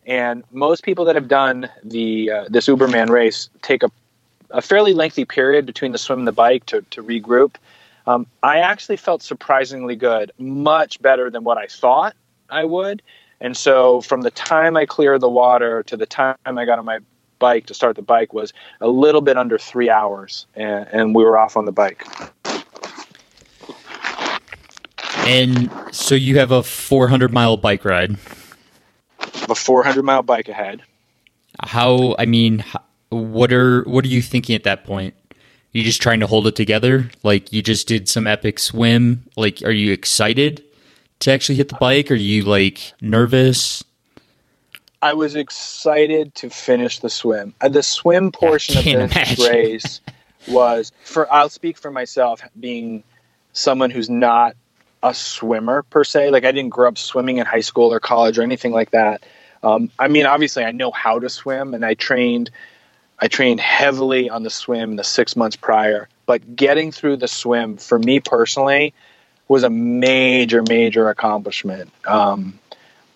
And most people that have done the uh, this Uberman race take a, a fairly lengthy period between the swim and the bike to, to regroup. Um, I actually felt surprisingly good, much better than what I thought I would. And so from the time I cleared the water to the time I got on my bike to start the bike was a little bit under three hours, and, and we were off on the bike. And so you have a 400 mile bike ride. A 400 mile bike ahead. How? I mean, what are what are you thinking at that point? Are you just trying to hold it together? Like you just did some epic swim. Like, are you excited? To actually hit the bike? Are you like nervous? I was excited to finish the swim. Uh, the swim portion of this imagine. race was for I'll speak for myself being someone who's not a swimmer per se. Like I didn't grow up swimming in high school or college or anything like that. Um, I mean, obviously, I know how to swim, and I trained. I trained heavily on the swim the six months prior. But getting through the swim for me personally was a major, major accomplishment. Um,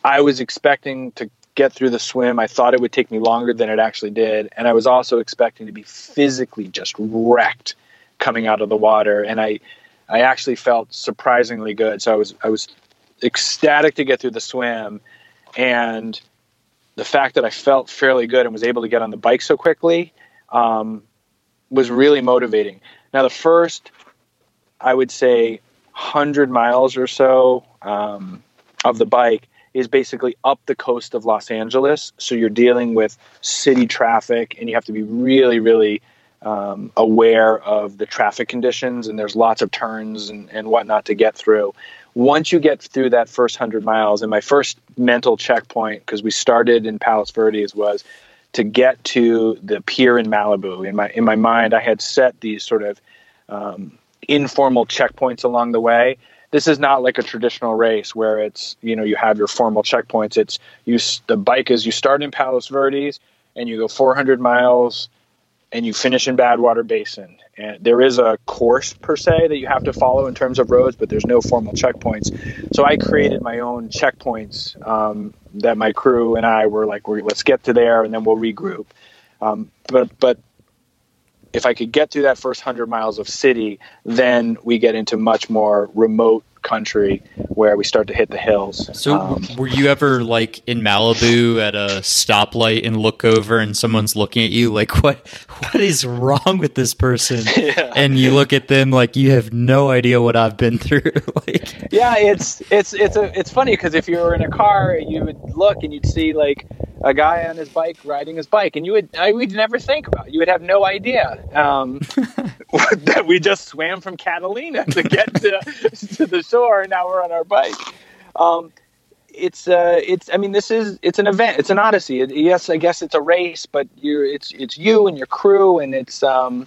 I was expecting to get through the swim. I thought it would take me longer than it actually did, and I was also expecting to be physically just wrecked coming out of the water. And I, I actually felt surprisingly good. So I was, I was ecstatic to get through the swim, and the fact that I felt fairly good and was able to get on the bike so quickly um, was really motivating. Now, the first, I would say, 100 miles or so um, of the bike is basically up the coast of Los Angeles. So you're dealing with city traffic, and you have to be really, really um, aware of the traffic conditions. And there's lots of turns and, and whatnot to get through. Once you get through that first 100 miles, and my first mental checkpoint, because we started in Palos Verdes, was to get to the pier in Malibu. In my in my mind, I had set these sort of um, informal checkpoints along the way. This is not like a traditional race where it's you know you have your formal checkpoints. It's you the bike is you start in Palos Verdes and you go 400 miles and you finish in Badwater Basin. And there is a course per se that you have to follow in terms of roads, but there's no formal checkpoints. So I created my own checkpoints um, that my crew and I were like, let's get to there and then we'll regroup. Um, but but if I could get through that first hundred miles of city, then we get into much more remote country where we start to hit the hills. So, Um, were you ever like in Malibu at a stoplight and look over and someone's looking at you like, what, what is wrong with this person? <laughs> And you look at them like you have no idea what I've been through. <laughs> like, yeah, it's it's it's a it's funny because if you were in a car, you would look and you'd see like a guy on his bike riding his bike, and you would I would never think about. It. You would have no idea um, <laughs> <laughs> that we just swam from Catalina to get to, <laughs> to the shore, and now we're on our bike. Um, it's uh, it's I mean this is it's an event, it's an odyssey. It, yes, I guess it's a race, but you're it's it's you and your crew, and it's um,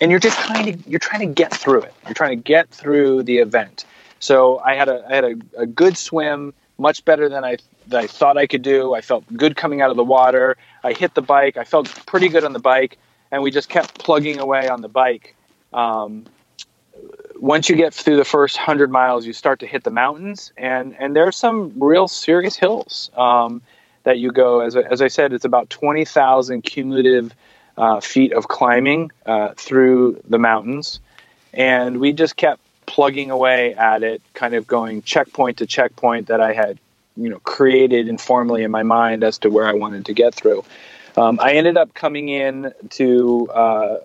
and you're just kind of you're trying to get through it. You're trying to get through the event. So I had a I had a, a good swim, much better than I than I thought I could do. I felt good coming out of the water. I hit the bike. I felt pretty good on the bike, and we just kept plugging away on the bike. Um, once you get through the first hundred miles, you start to hit the mountains, and and there's some real serious hills um, that you go. As as I said, it's about twenty thousand cumulative uh, feet of climbing uh, through the mountains, and we just kept plugging away at it, kind of going checkpoint to checkpoint that I had, you know, created informally in my mind as to where I wanted to get through. Um, I ended up coming in to uh,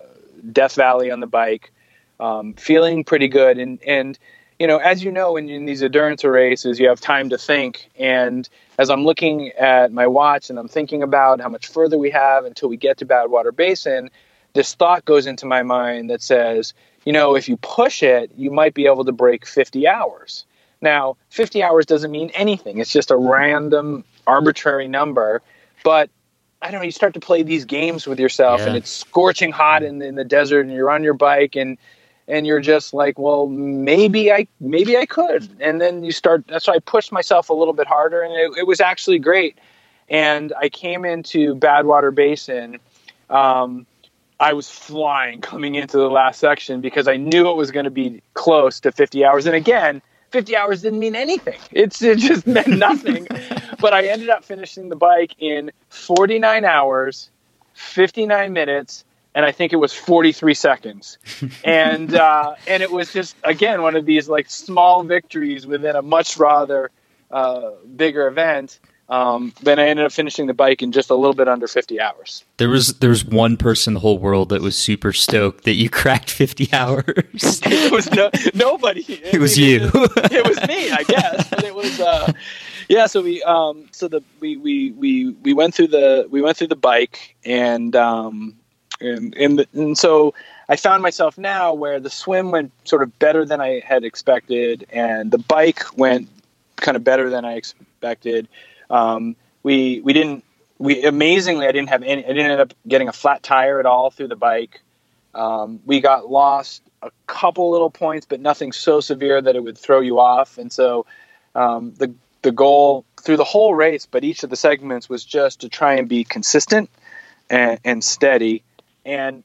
Death Valley on the bike, um, feeling pretty good, and and you know, as you know, you're in these endurance races, you have time to think. And as I'm looking at my watch and I'm thinking about how much further we have until we get to Badwater Basin, this thought goes into my mind that says, you know, if you push it, you might be able to break 50 hours. Now, 50 hours doesn't mean anything. It's just a random, arbitrary number. But I don't know, you start to play these games with yourself and it's scorching hot in, in the desert and you're on your bike and and you're just like, well, maybe I maybe I could. And then you start that's why I pushed myself a little bit harder and it, it was actually great. And I came into Badwater Basin. Um, I was flying <laughs> coming into the last section because I knew it was going to be close to 50 hours. And again, 50 hours didn't mean anything. It's it just <laughs> meant nothing. but I ended up finishing the bike in 49 hours, 59 minutes, and I think it was 43 seconds. <laughs> and uh, and it was just again one of these like small victories within a much rather uh, bigger event. Um, then I ended up finishing the bike in just a little bit under 50 hours. there was there was one person in the whole world that was super stoked that you <laughs> cracked 50 hours. <laughs> it was no, nobody. <laughs> It was you. it was me, I guess. But it was uh, yeah. So we um, so the we, we we we went through the we went through the bike and um, and and, the, and so I found myself now where the swim went sort of better than I had expected, and the bike went kind of better than I expected. Um, we we didn't we amazingly I didn't have any I didn't end up getting a flat tire at all through the bike. Um, we got lost a couple little points, but nothing so severe that it would throw you off. And so um, the the goal through the whole race, but each of the segments was just to try and be consistent and, and steady. And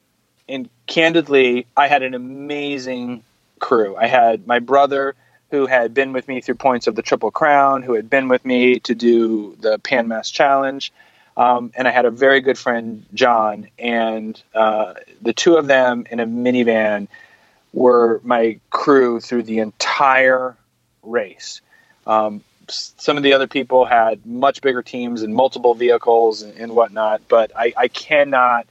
and candidly, I had an amazing crew. I had my brother who had been with me through points of the Triple Crown, who had been with me to do the Pan Mass Challenge. Um, and I had a very good friend, John, and uh, the two of them in a minivan were my crew through the entire race. Um, some of the other people had much bigger teams and multiple vehicles and, and whatnot, but I, I cannot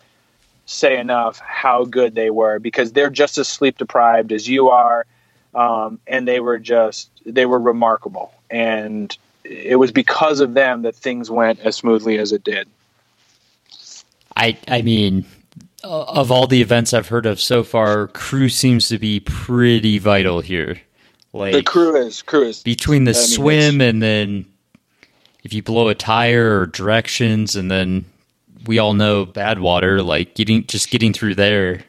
say enough how good they were because they're just as sleep deprived as you are, um, and they were just they were remarkable, and it was because of them that things went as smoothly as it did. I I mean, uh, of all the events I've heard of so far, crew seems to be pretty vital here. Like the crew is crew is between the I mean, swim and then if you blow a tire or directions, and then we all know Badwater, like getting just getting through there.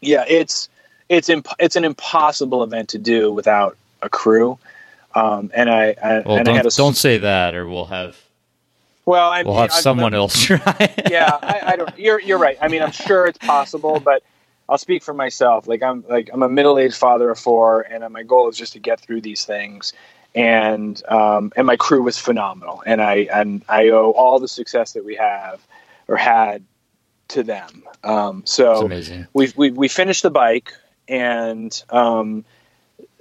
yeah, it's it's imp- it's an impossible event to do without a crew. Um, and I, I Well, and I don't had a don't say that, or we'll have well, I we'll have I- someone else <laughs> try. yeah, I, I don't. You're you're right. I mean, I'm sure it's possible, but I'll speak for myself. Like I'm like I'm a middle aged father of four, and my goal is just to get through these things. And um, and my crew was phenomenal, and I and I owe all the success that we have or had to them. Um, so amazing. we we we finished the bike, and um,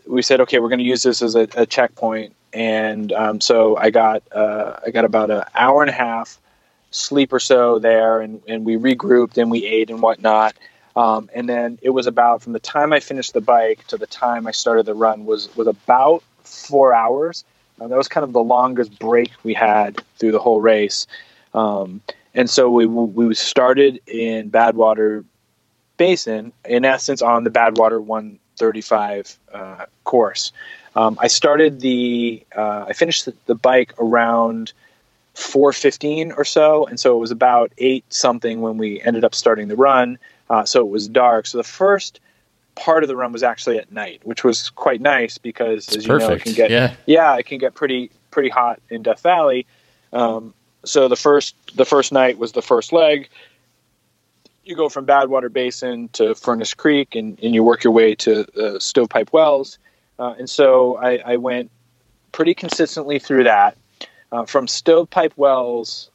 we said, okay, we're going to use this as a, a checkpoint, and um, so I got uh, I got about an hour and a half sleep or so there, and, and we regrouped and we ate and whatnot. Um, and then it was about from the time I finished the bike to the time I started the run was was about four hours. Uh, that was kind of the longest break we had through the whole race. Um, and so we we started in Badwater Basin, in essence, on the Badwater 135 uh, course. Um, I started the uh, I finished the, the bike around 4:15 or so, and so it was about eight something when we ended up starting the run. Uh, so it was dark. So the first part of the run was actually at night, which was quite nice because, It's as you know, it can get Yeah. yeah, it can get pretty pretty hot in Death Valley. Um, so the first the first night was the first leg. You go from Badwater Basin to Furnace Creek, and, and you work your way to uh, Stovepipe Wells. Uh, and so I, I went pretty consistently through that. Uh, from Stovepipe Wells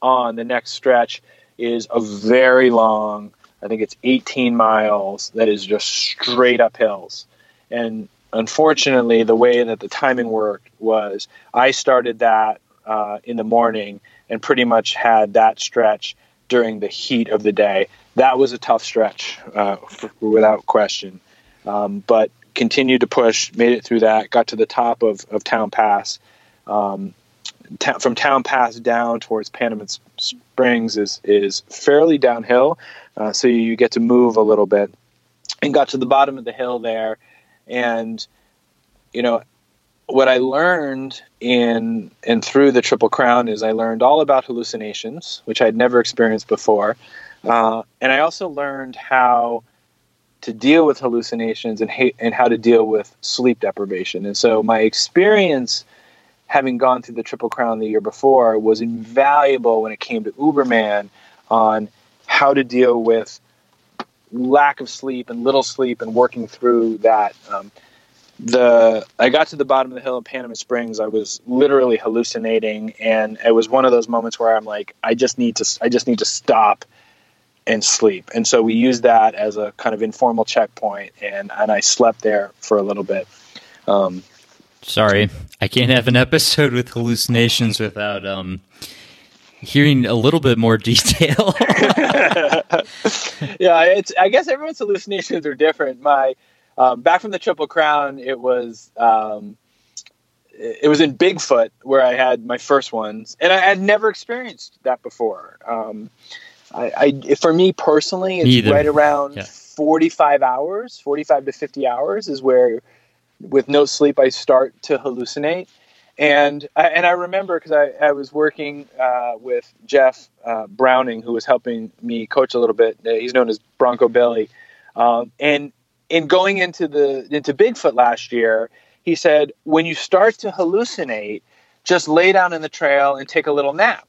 on, the next stretch is a very long, I think it's 18 miles, that is just straight up hills. And unfortunately, the way that the timing worked was I started that uh, in the morning and pretty much had that stretch during the heat of the day. That was a tough stretch, uh, f- without question. Um, but continued to push, made it through that, got to the top of, of Town Pass. Um, from Town Pass down towards Panamint Springs is is fairly downhill, uh, so you get to move a little bit. And got to the bottom of the hill there, and you know what I learned in and through the Triple Crown is I learned all about hallucinations, which I'd never experienced before, uh, and I also learned how to deal with hallucinations and ha- and how to deal with sleep deprivation. And so my experience having gone through the Triple Crown the year before was invaluable when it came to Uberman on how to deal with lack of sleep and little sleep and working through that. Um, the I got to the bottom of the hill in Panamint Springs. I was literally hallucinating, and it was one of those moments where I'm like, I just need to, I just need to stop and sleep. And so we used that as a kind of informal checkpoint, and and I slept there for a little bit. Um, Sorry, I can't have an episode with hallucinations without um hearing a little bit more <laughs> detail. <laughs> yeah, it's. I guess everyone's hallucinations are different. My um, back from the Triple Crown, it was um, it was in Bigfoot where I had my first ones, and I had never experienced that before. Um, I, I, for me personally, it's Me right around Yeah. forty-five hours, forty-five to fifty hours is where, with no sleep, I start to hallucinate. And I, and I remember because I, I was working uh, with Jeff uh, Browning, who was helping me coach a little bit. He's known as Bronco Billy. Um, and in going into the into Bigfoot last year, he said when you start to hallucinate, just lay down in the trail and take a little nap.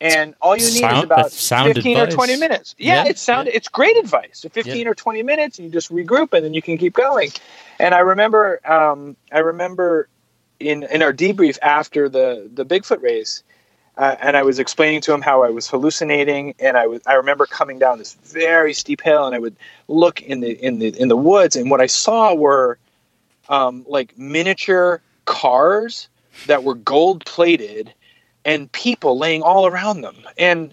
And all you need is about sound fifteen or twenty minutes. Yeah, Yeah, it's sound. It's great advice. So fifteen or twenty minutes, and you just regroup, and then you can keep going. And I remember, um, I remember in in our debrief after the the Bigfoot race, uh, and I was explaining to him how I was hallucinating, and I was I remember coming down this very steep hill, and I would look in the in the in the woods, and what I saw were um, like miniature cars that were gold plated, and people laying all around them, and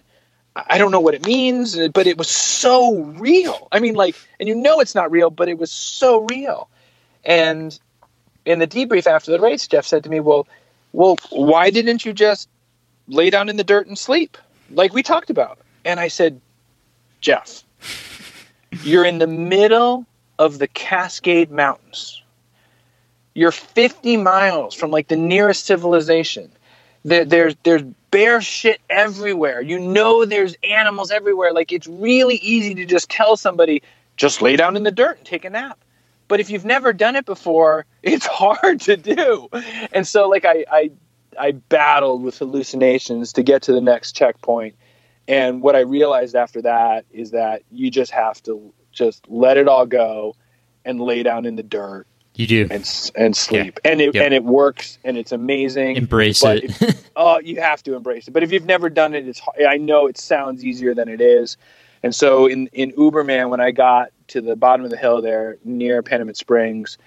I don't know what it means, but it was so real. I mean, like, and you know it's not real, but it was so real. And in the debrief after the race, Jeff said to me, "Well, well, why didn't you just lay down in the dirt and sleep like we talked about?" And I said, "Jeff, you're in the middle of the Cascade Mountains. You're 50 miles from like the nearest civilization. There, there's there's bear shit everywhere. You know there's animals everywhere. Like it's really easy to just tell somebody just lay down in the dirt and take a nap. But if you've never done it before, <laughs> it's hard to do. And so like I I, I battled with hallucinations to get to the next checkpoint. And what I realized after that is that you just have to just let it all go and lay down in the dirt you do. and and sleep. And it Yep. and it works and it's amazing. Embrace it. if- <laughs> oh, you have to embrace it. But if you've never done it, it's I know it sounds easier than it is. And so in in Uberman, when I got to the bottom of the hill there near Panamint Springs,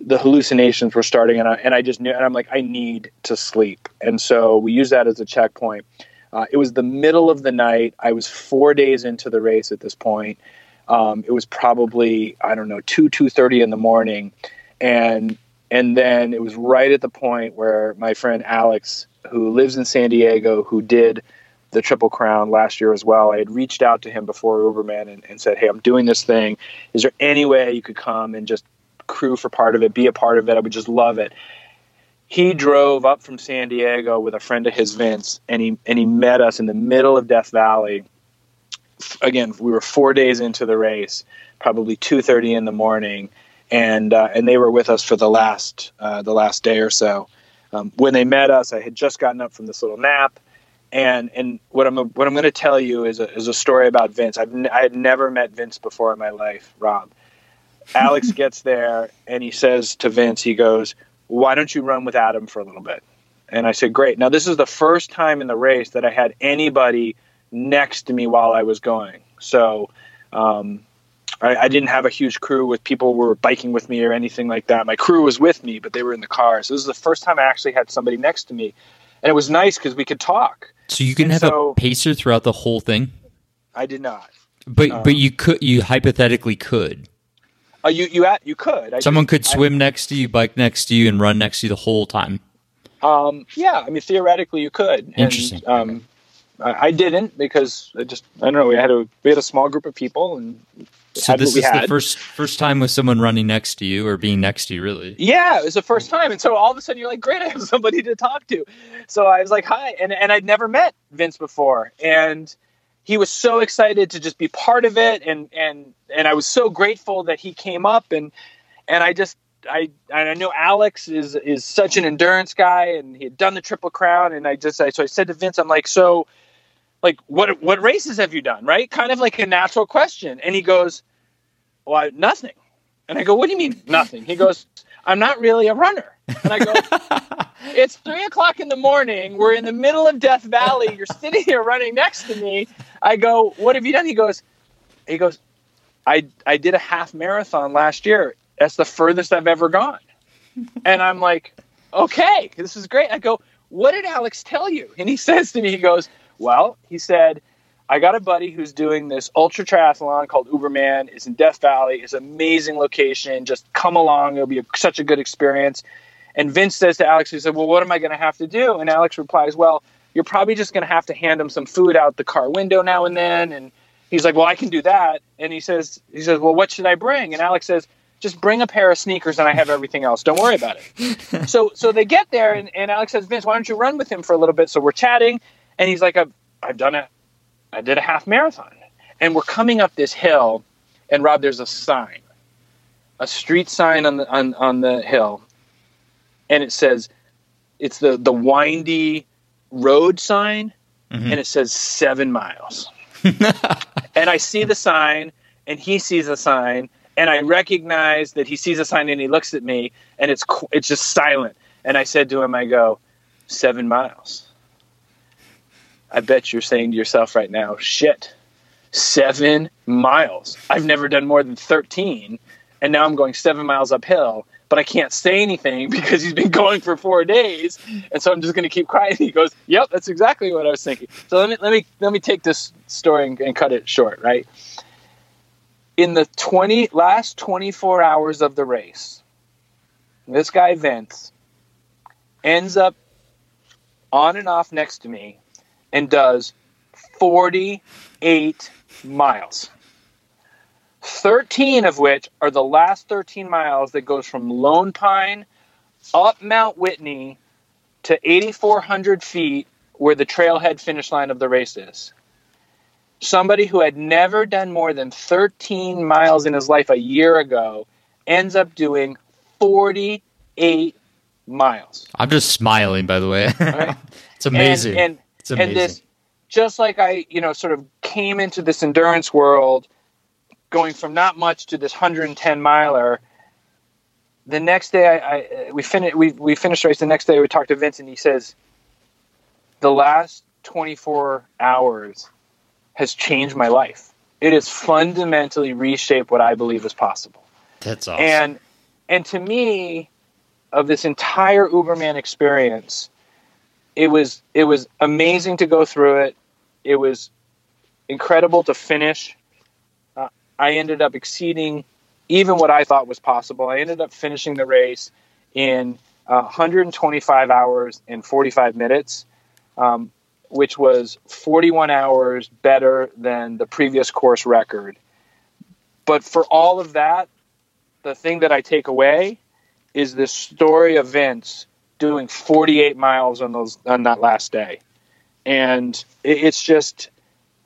the hallucinations were starting, and I and I just knew, and I'm like, I need to sleep, and so we use that as a checkpoint. Uh, it was the middle of the night. I was four days into the race at this point. Um, it was probably I don't know two two thirty in the morning, and and then it was right at the point where my friend Alex, who lives in San Diego, who did the Triple Crown last year as well. I had reached out to him before Uberman and, and said, Hey, I'm doing this thing. Is there any way you could come and just crew for part of it, be a part of it? I would just love it. He drove up from San Diego with a friend of his, Vince, and he and he met us in the middle of Death Valley. Again, we were four days into the race, probably two thirty in the morning, and uh, and they were with us for the last uh, the last day or so. Um, when they met us, I had just gotten up from this little nap and and what I'm what I'm going to tell you is a is a story about Vince. I've n- I had never met Vince before in my life, Rob. Alex <laughs> gets there and he says to Vince, he goes, "Why don't you run with Adam for a little bit?" And I said, "Great." Now this is the first time in the race that I had anybody next to me while I was going. So. Um, I, I, didn't have a huge crew with people who were biking with me or anything like that. My crew was with me, but they were in the car. So this is the first time I actually had somebody next to me, and it was nice because we could talk. So you can And have so- a pacer throughout the whole thing, I did not. but Um, but you could you hypothetically could. Uh, you you at, you could. I Someone just- could I- swim next to you, bike next to you, and run next to you the whole time. Um, yeah, I mean theoretically you could. Interesting. And, um, I, I didn't because I just I don't know. We had a we had a small group of people and So this is had. the first first time with someone running next to you or being next to you, really. Yeah, it was the first time, and so all of a sudden you're like, "Great, I have <laughs> somebody to talk to." So I was like, "Hi," and and I'd never met Vince before, and he was so excited to just be part of it, and and and I was so grateful that he came up, and and I just I I know Alex is is such an endurance guy, and he had done the Triple Crown, and I just I, so I said to Vince, I'm like, so like what what races have you done, right? Kind of like a natural question, and he goes, well, I, nothing. And I go, what do you mean nothing? He goes, I'm not really a runner. And I go, <laughs> it's three o'clock in the morning. We're in the middle of Death Valley. You're <laughs> sitting here running next to me. I go, what have you done? He goes, he goes, I I did a half marathon last year. That's the furthest I've ever gone. And I'm like, okay, this is great. I go, what did Alex tell you? And he <laughs> says to me, he goes, well, he said, I got a buddy who's doing this ultra triathlon called Uberman. It's in Death Valley. It's an amazing location. Just come along. It'll be a, such a good experience. And Vince says to Alex, he said, Well, what am I going to have to do? And Alex replies, Well, you're probably just going to have to hand him some food out the car window now and then. And he's like, Well, I can do that. And he says, he says, Well, what should I bring? And Alex says, just bring a pair of sneakers and I have everything else. Don't worry about it. <laughs> so so they get there and, and Alex says, Vince, why don't you run with him for a little bit? So we're chatting and he's like, I've, I've done it. I did a half marathon. And we're coming up this hill and Rob, there's a sign, a street sign on the on, on the hill. And it says it's the, the windy road sign mm-hmm. and it says seven miles. <laughs> and I see the sign and he sees the sign and I recognize that he sees the sign and he looks at me and it's it's just silent. And I said to him, I go, seven miles. I bet you're saying to yourself right now, shit, seven miles. I've never done more than 13. And now I'm going seven miles uphill, but I can't say anything <laughs> because he's been going for four days. And so I'm just going to keep quiet. He goes, yep, that's exactly what I was thinking. So let me, let me, let me take this story and, and cut it short, right? In the 20 last 24 hours of the race, this guy Vince ends up on and off next to me and does 48 miles. 13 of which are the last 13 miles that goes from Lone Pine up Mount Whitney to 8,400 feet where the trailhead finish line of the race is. Somebody who had never done more than 13 miles in his life a year ago ends up doing 48 miles. I'm just smiling, by the way. <laughs> it's amazing. And, and, it's amazing. and this, just like I, you know, sort of came into this endurance world, going from not much to this 110 miler. The next day, I, I we finished we we finished the race. The next day, we talked to Vince, and he says, "The last 24 hours has changed my life. It has fundamentally reshaped what I believe is possible." That's awesome. And and to me, of this entire Uberman experience, it was it was amazing to go through it. It was incredible to finish. Uh, I ended up exceeding even what I thought was possible. I ended up finishing the race in uh, 125 hours and 45 minutes, um, which was 41 hours better than the previous course record. But for all of that, the thing that I take away is this story of Vince doing 48 miles on those on that last day, and it's just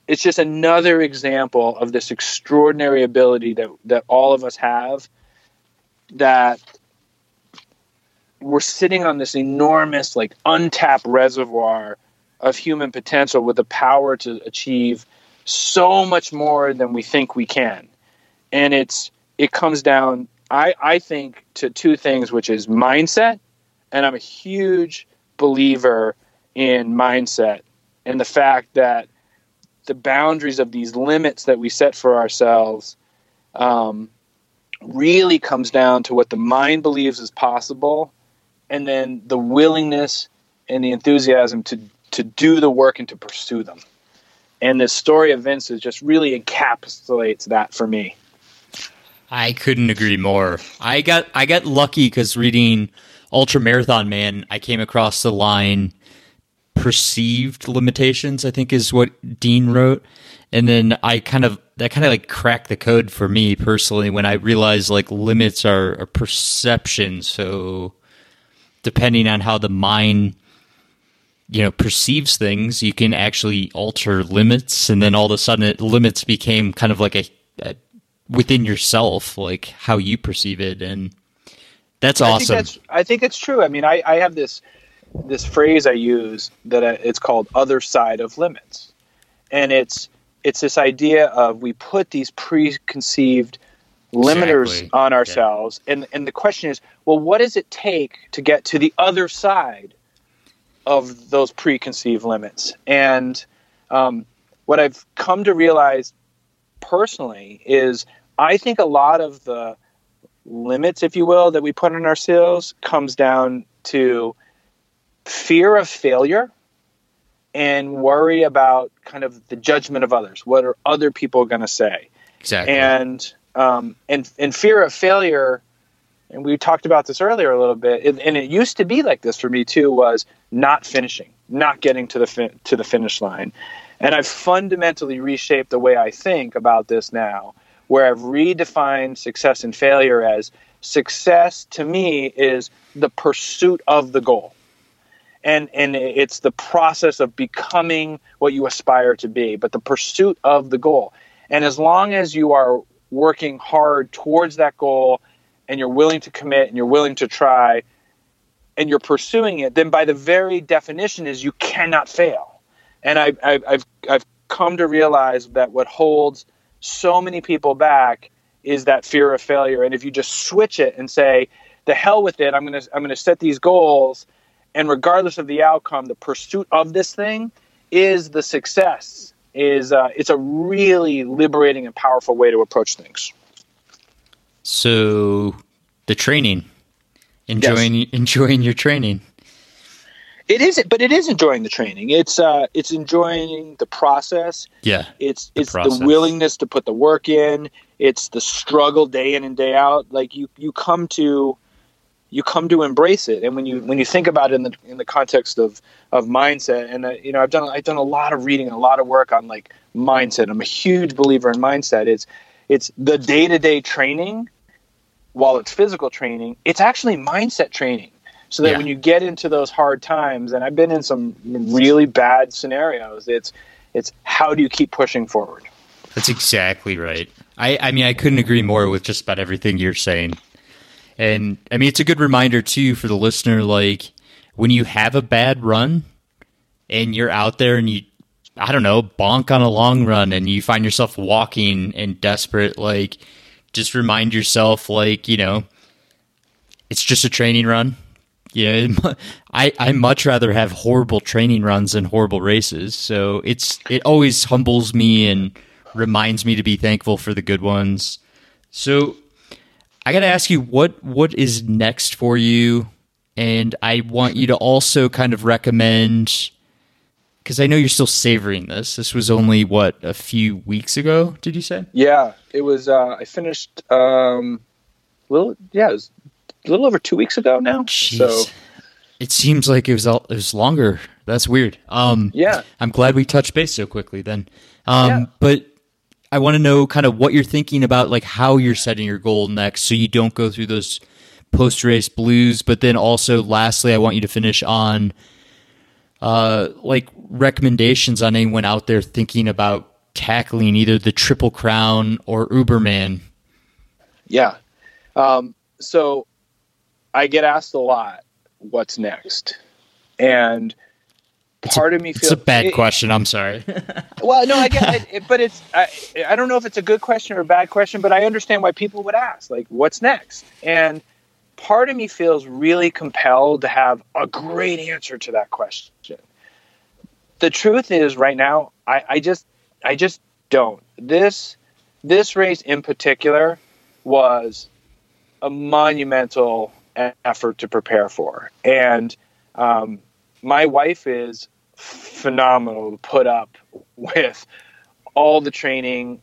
it's just another example of this extraordinary ability that that all of us have that we're sitting on this enormous like untapped reservoir of human potential with the power to achieve so much more than we think we can. And it's it comes down i i think to two things which is mindset and i'm a huge believer in mindset and the fact that the boundaries of these limits that we set for ourselves um, really comes down to what the mind believes is possible and then the willingness and the enthusiasm to to do the work and to pursue them and the story of vince is just really encapsulates that for me I couldn't agree more. I got I got lucky because reading Ultra Marathon Man, I came across the line perceived limitations. I think is what Dean wrote, and then I kind of that kind of like cracked the code for me personally when I realized like limits are a perception. So depending on how the mind you know perceives things you can actually alter limits and then all of a sudden it, limits became kind of like a, a within yourself, like how you perceive it, and that's awesome. I. Think that's, I think it's true. I mean, I, I have this this phrase I use that I, it's called "other side of limits," and it's it's this idea of we put these preconceived limiters Exactly. on ourselves, and and the question is, well, what does it take to get to the other side of those preconceived limits? And um, what I've come to realize personally is I think a lot of the limits, if you will, that we put on ourselves comes down to fear of failure and worry about kind of the judgment of others. What are other people going to say? Exactly. And um, and and fear of failure. And we talked about this earlier a little bit, and, and it used to be like this for me too. Was not finishing, not getting to the fin- to the finish line, and I've fundamentally reshaped the way I think about this now, where I've redefined success and failure as success to me is the pursuit of the goal and and it's the process of becoming what you aspire to be but the pursuit of the goal. And as long as you are working hard towards that goal and you're willing to commit and you're willing to try and you're pursuing it then by the very definition is you cannot fail. And I, I, I've I've come to realize that what holds so many people back is that fear of failure. And if you just switch it and say the hell with it. I'm going to i'm going to set these goals and regardless of the outcome the pursuit of this thing is the success is uh, it's a really liberating and powerful way to approach things. So the training, enjoying enjoying your training. it is but it is enjoying the training. It's uh it's enjoying the process. Yeah, it's the it's the willingness to put the work in. It's the struggle day in and day out. Like you you come to you come to embrace it and when you when you think about it in the in the context of of mindset and uh, you know I've done I've done a lot of reading and a lot of work on like mindset I'm a huge believer in mindset it's it's the day-to-day training while it's physical training it's actually mindset training so that Yeah. when you get into those hard times and I've been in some really bad scenarios it's it's how do you keep pushing forward That's exactly right. I, I mean, I couldn't agree more with just about everything you're saying. And I mean, it's a good reminder too for the listener. Like when you have a bad run and you're out there and you, I don't know, bonk on a long run and you find yourself walking and desperate, like just remind yourself, like, you know, it's just a training run. Yeah, I I much rather have horrible training runs than horrible races. So it's it always humbles me and reminds me to be thankful for the good ones. So I got to ask you what what is next for you, and I want you to also kind of recommend because I know you're still savoring this. This was only what a few weeks ago. Did you say? Yeah, it was. Uh, I finished. Um, little yeah, it was a little over two weeks ago now. Jeez. So It seems like it was all, it was longer. That's weird. Um, Yeah. I'm glad we touched base so quickly. Then, um, Yeah. but I want to know kind of what you're thinking about, like how you're setting your goal next, so you don't go through those post race blues. But then also, lastly, I want you to finish on uh, like recommendations on anyone out there thinking about tackling either the Triple Crown or Uberman. Yeah. Um, so I get asked a lot, what's next? And part of me It's feels a bad it- question. I'm sorry. <laughs> Well, no, I get it, it- but it's I, I don't know if it's a good question or a bad question, but I understand why people would ask, like, what's next? And part of me feels really compelled to have a great answer to that question. The truth is, right now, I, I just I just don't. This this race in particular was a monumental effort to prepare for, and um, my wife is phenomenal to put up with all the training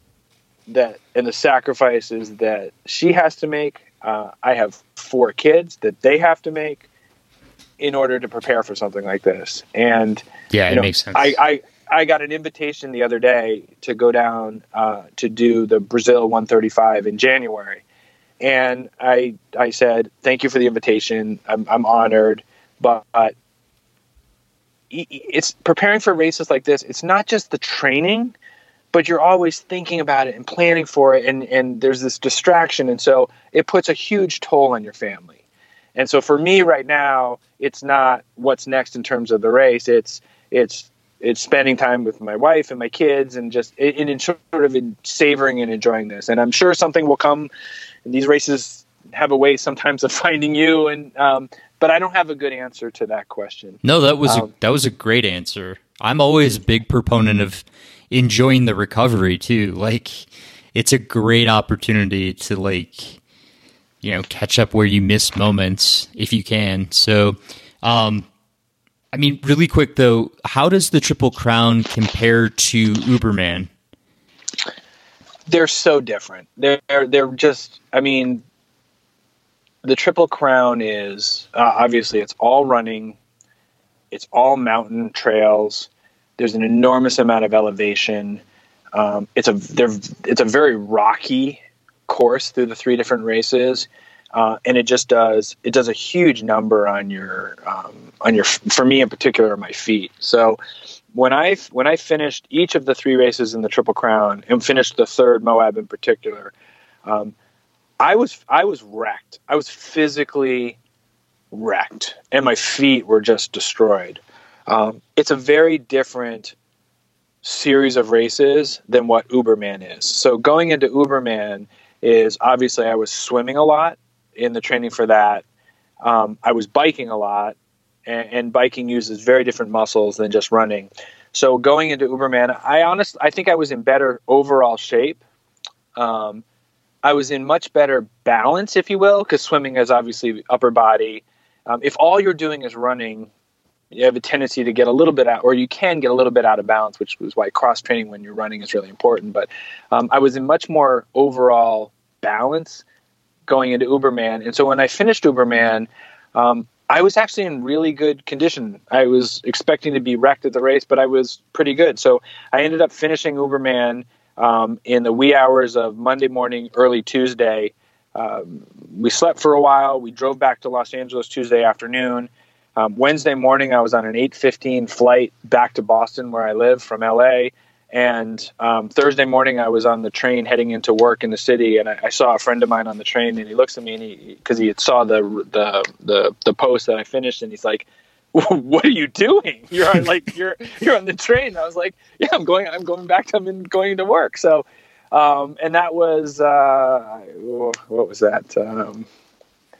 that and the sacrifices that she has to make. Uh, I have four kids that they have to make in order to prepare for something like this. And Yeah, it know, makes sense. I, I I got an invitation the other day to go down uh, to do the Brazil 135 in January, and I I said thank you for the invitation. I'm, I'm honored, but it's preparing for races like this. It's not just the training, but you're always thinking about it and planning for it, and and there's this distraction, and so it puts a huge toll on your family. And so for me right now, it's not what's next in terms of the race. It's it's it's spending time with my wife and my kids, and just in, in sort of in savoring and enjoying this. And I'm sure something will come. And these races have a way sometimes of <laughs> finding you, and um, but I don't have a good answer to that question. No, that was Um, a, that was a great answer. I'm always a big proponent of enjoying the recovery too. Like it's a great opportunity to like you know catch up where you miss moments if you can. So um I mean really quick though, how does the Triple Crown compare to Uberman? they're so different. They're they're just. I mean, the Triple Crown is uh, obviously it's all running, it's all mountain trails. There's an enormous amount of elevation. Um, it's a it's a very rocky course through the three different races, uh, and it just does it does a huge number on your um, on your for me in particular my feet. So when I when I finished each of the three races in the Triple Crown and finished the third Moab in particular, um, I was I was wrecked. I was physically wrecked, and my feet were just destroyed. Um, it's a very different series of races than what Uberman is. So going into Uberman is obviously I was swimming a lot in the training for that. Um, I was biking a lot, and, and biking uses very different muscles than just running. So going into Uberman, I honestly I think I was in better overall shape. Um, I was in much better balance, if you will, because swimming is obviously upper body. Um, if all you're doing is running, you have a tendency to get a little bit out, or you can get a little bit out of balance, which is why cross training when you're running is really important. But um, I was in much more overall balance going into Uberman, and so when I finished Uberman, um, I was actually in really good condition. I was expecting to be wrecked at the race, but I was pretty good. So I ended up finishing Uberman um, in the wee hours of Monday morning, early Tuesday. Um, we slept for a while. We drove back to Los Angeles Tuesday afternoon. Um, Wednesday morning, I was on an 8:15 flight back to Boston, where I live from LA. And um, Thursday morning, I was on the train heading into work in the city, and I, I saw a friend of mine on the train, and he looks at me, and he because he saw the the the the post that I finished, and he's like, <laughs> "What are you doing? You're on like you're you're on the train." I was like, "Yeah, I'm going. I'm going back. I'm in, going to work." So, um, and that was uh, what was that? Um,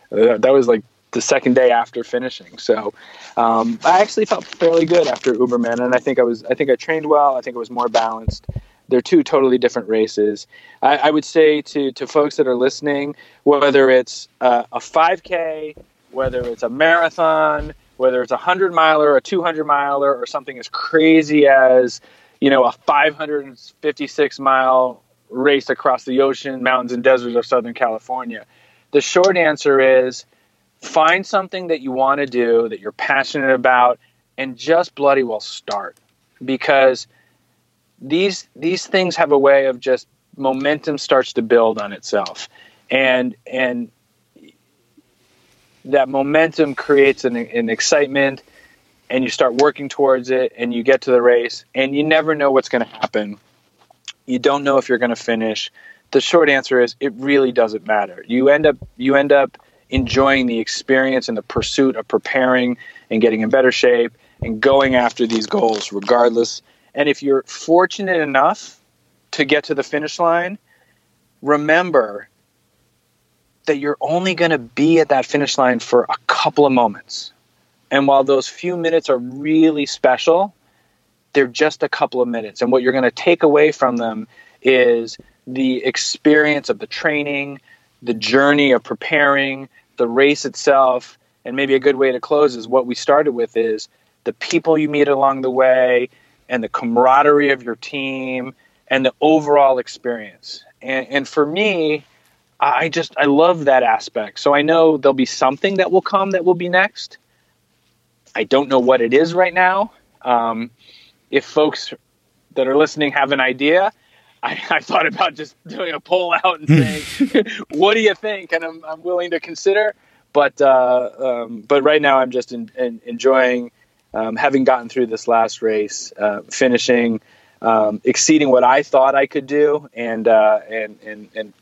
that was like the second day after finishing. So um, I actually felt fairly good after Uberman, and I think I was I think I trained well. I think I was more balanced. they're two totally different races. I, I would say to to folks that are listening, whether it's uh, a 5K, whether it's a marathon, whether it's a hundred miler, a 200 miler, or something as crazy as you know a 556 mile race across the ocean, mountains, and deserts of Southern California. The short answer is find something that you want to do that you're passionate about and just bloody well start because these these things have a way of just momentum starts to build on itself and and that momentum creates an, an excitement and you start working towards it and you get to the race and you never know what's going to happen. You don't know if you're going to finish. The short answer is it really doesn't matter. You end up you end up enjoying the experience and the pursuit of preparing and getting in better shape and going after these goals regardless. And if you're fortunate enough to get to the finish line remember that you're only going to be at that finish line for a couple of moments. And while those few minutes are really special, they're just a couple of minutes. And what you're going to take away from them is the experience of the training, the journey of preparing, the race itself. And maybe a good way to close is what we started with is the people you meet along the way and the camaraderie of your team and the overall experience. And, and for me, I just I love that aspect. So I know there'll be something that will come that will be next. I don't know what it is right now. Um, if folks that are listening have an idea, <laughs> I, I, thought about just doing a poll out and saying, <laughs> "What do you think?" And I'm, I'm willing to consider. But uh, um, but right now, I'm just in, in, enjoying um, having gotten through this last race, uh, finishing, um, exceeding what I thought I could do, and uh, and and and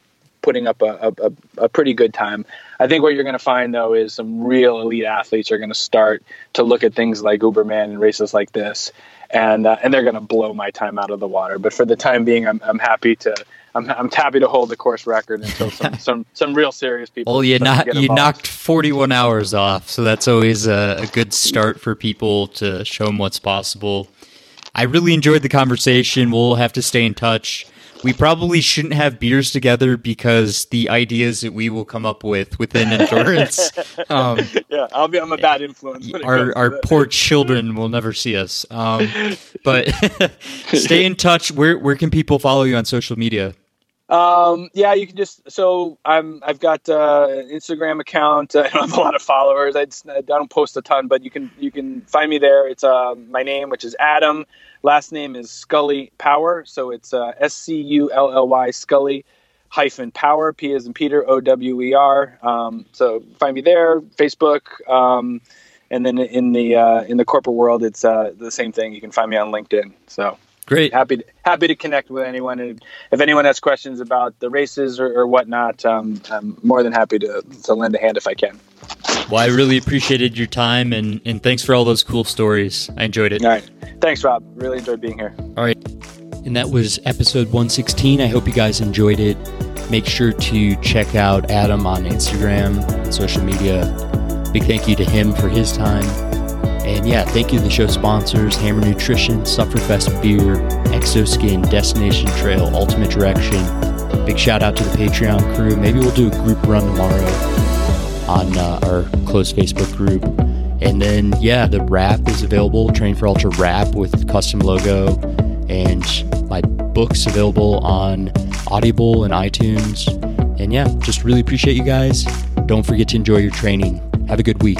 putting up a, a, a, pretty good time. I think what you're going to find though is some real elite athletes are going to start to look at things like Uberman and races like this, and uh, and they're going to blow my time out of the water. But for the time being, I'm, I'm happy to. I'm, I'm happy to hold the course record until some, <laughs> some, some real serious people. Well, you not, you knocked 41 hours off, so that's always a, a good start for people to show them what's possible. I really enjoyed the conversation. We'll have to stay in touch we probably shouldn't have beers together because the ideas that we will come up with within endurance. <laughs> Um, yeah, I'll be. I'm a bad influence. Our our poor children will never see us. Um, but <laughs> stay in touch. Where where can people follow you on social media? Um, yeah, you can just so I'm I've got uh, Instagram account. <laughs> I don't have a lot of followers. I, just, I don't post a ton, but you can you can find me there. It's uh, my name, which is Adam Last name is Scully Power, so it's uh, S C U L L Y Scully hyphen Power P is in Peter O W E R. Um, so find me there, Facebook, um, and then in the uh, in the corporate world, it's uh, the same thing. You can find me on LinkedIn. So great, happy to, happy to connect with anyone. And if anyone has questions about the races or, or whatnot, um, I'm more than happy to to lend a hand if I can. Well, I really appreciated your time and, and thanks for all those cool stories. I enjoyed it. All right. Thanks, Rob. Really enjoyed being here. All right. And that was episode 116. I hope you guys enjoyed it. Make sure to check out Adam on Instagram, social media. Big thank you to him for his time. And yeah, thank you to the show sponsors Hammer Nutrition, Sufferfest Beer, Xoskin, Destination Trail, Ultimate Direction. Big shout out to the Patreon crew. Maybe we'll do a group run tomorrow on uh, our closed Facebook group. And then, yeah, the wrap is available, Train for Ultra wrap with custom logo, and my book's available on Audible and iTunes. And yeah, just really appreciate you guys. Don't forget to enjoy your training. Have a good week.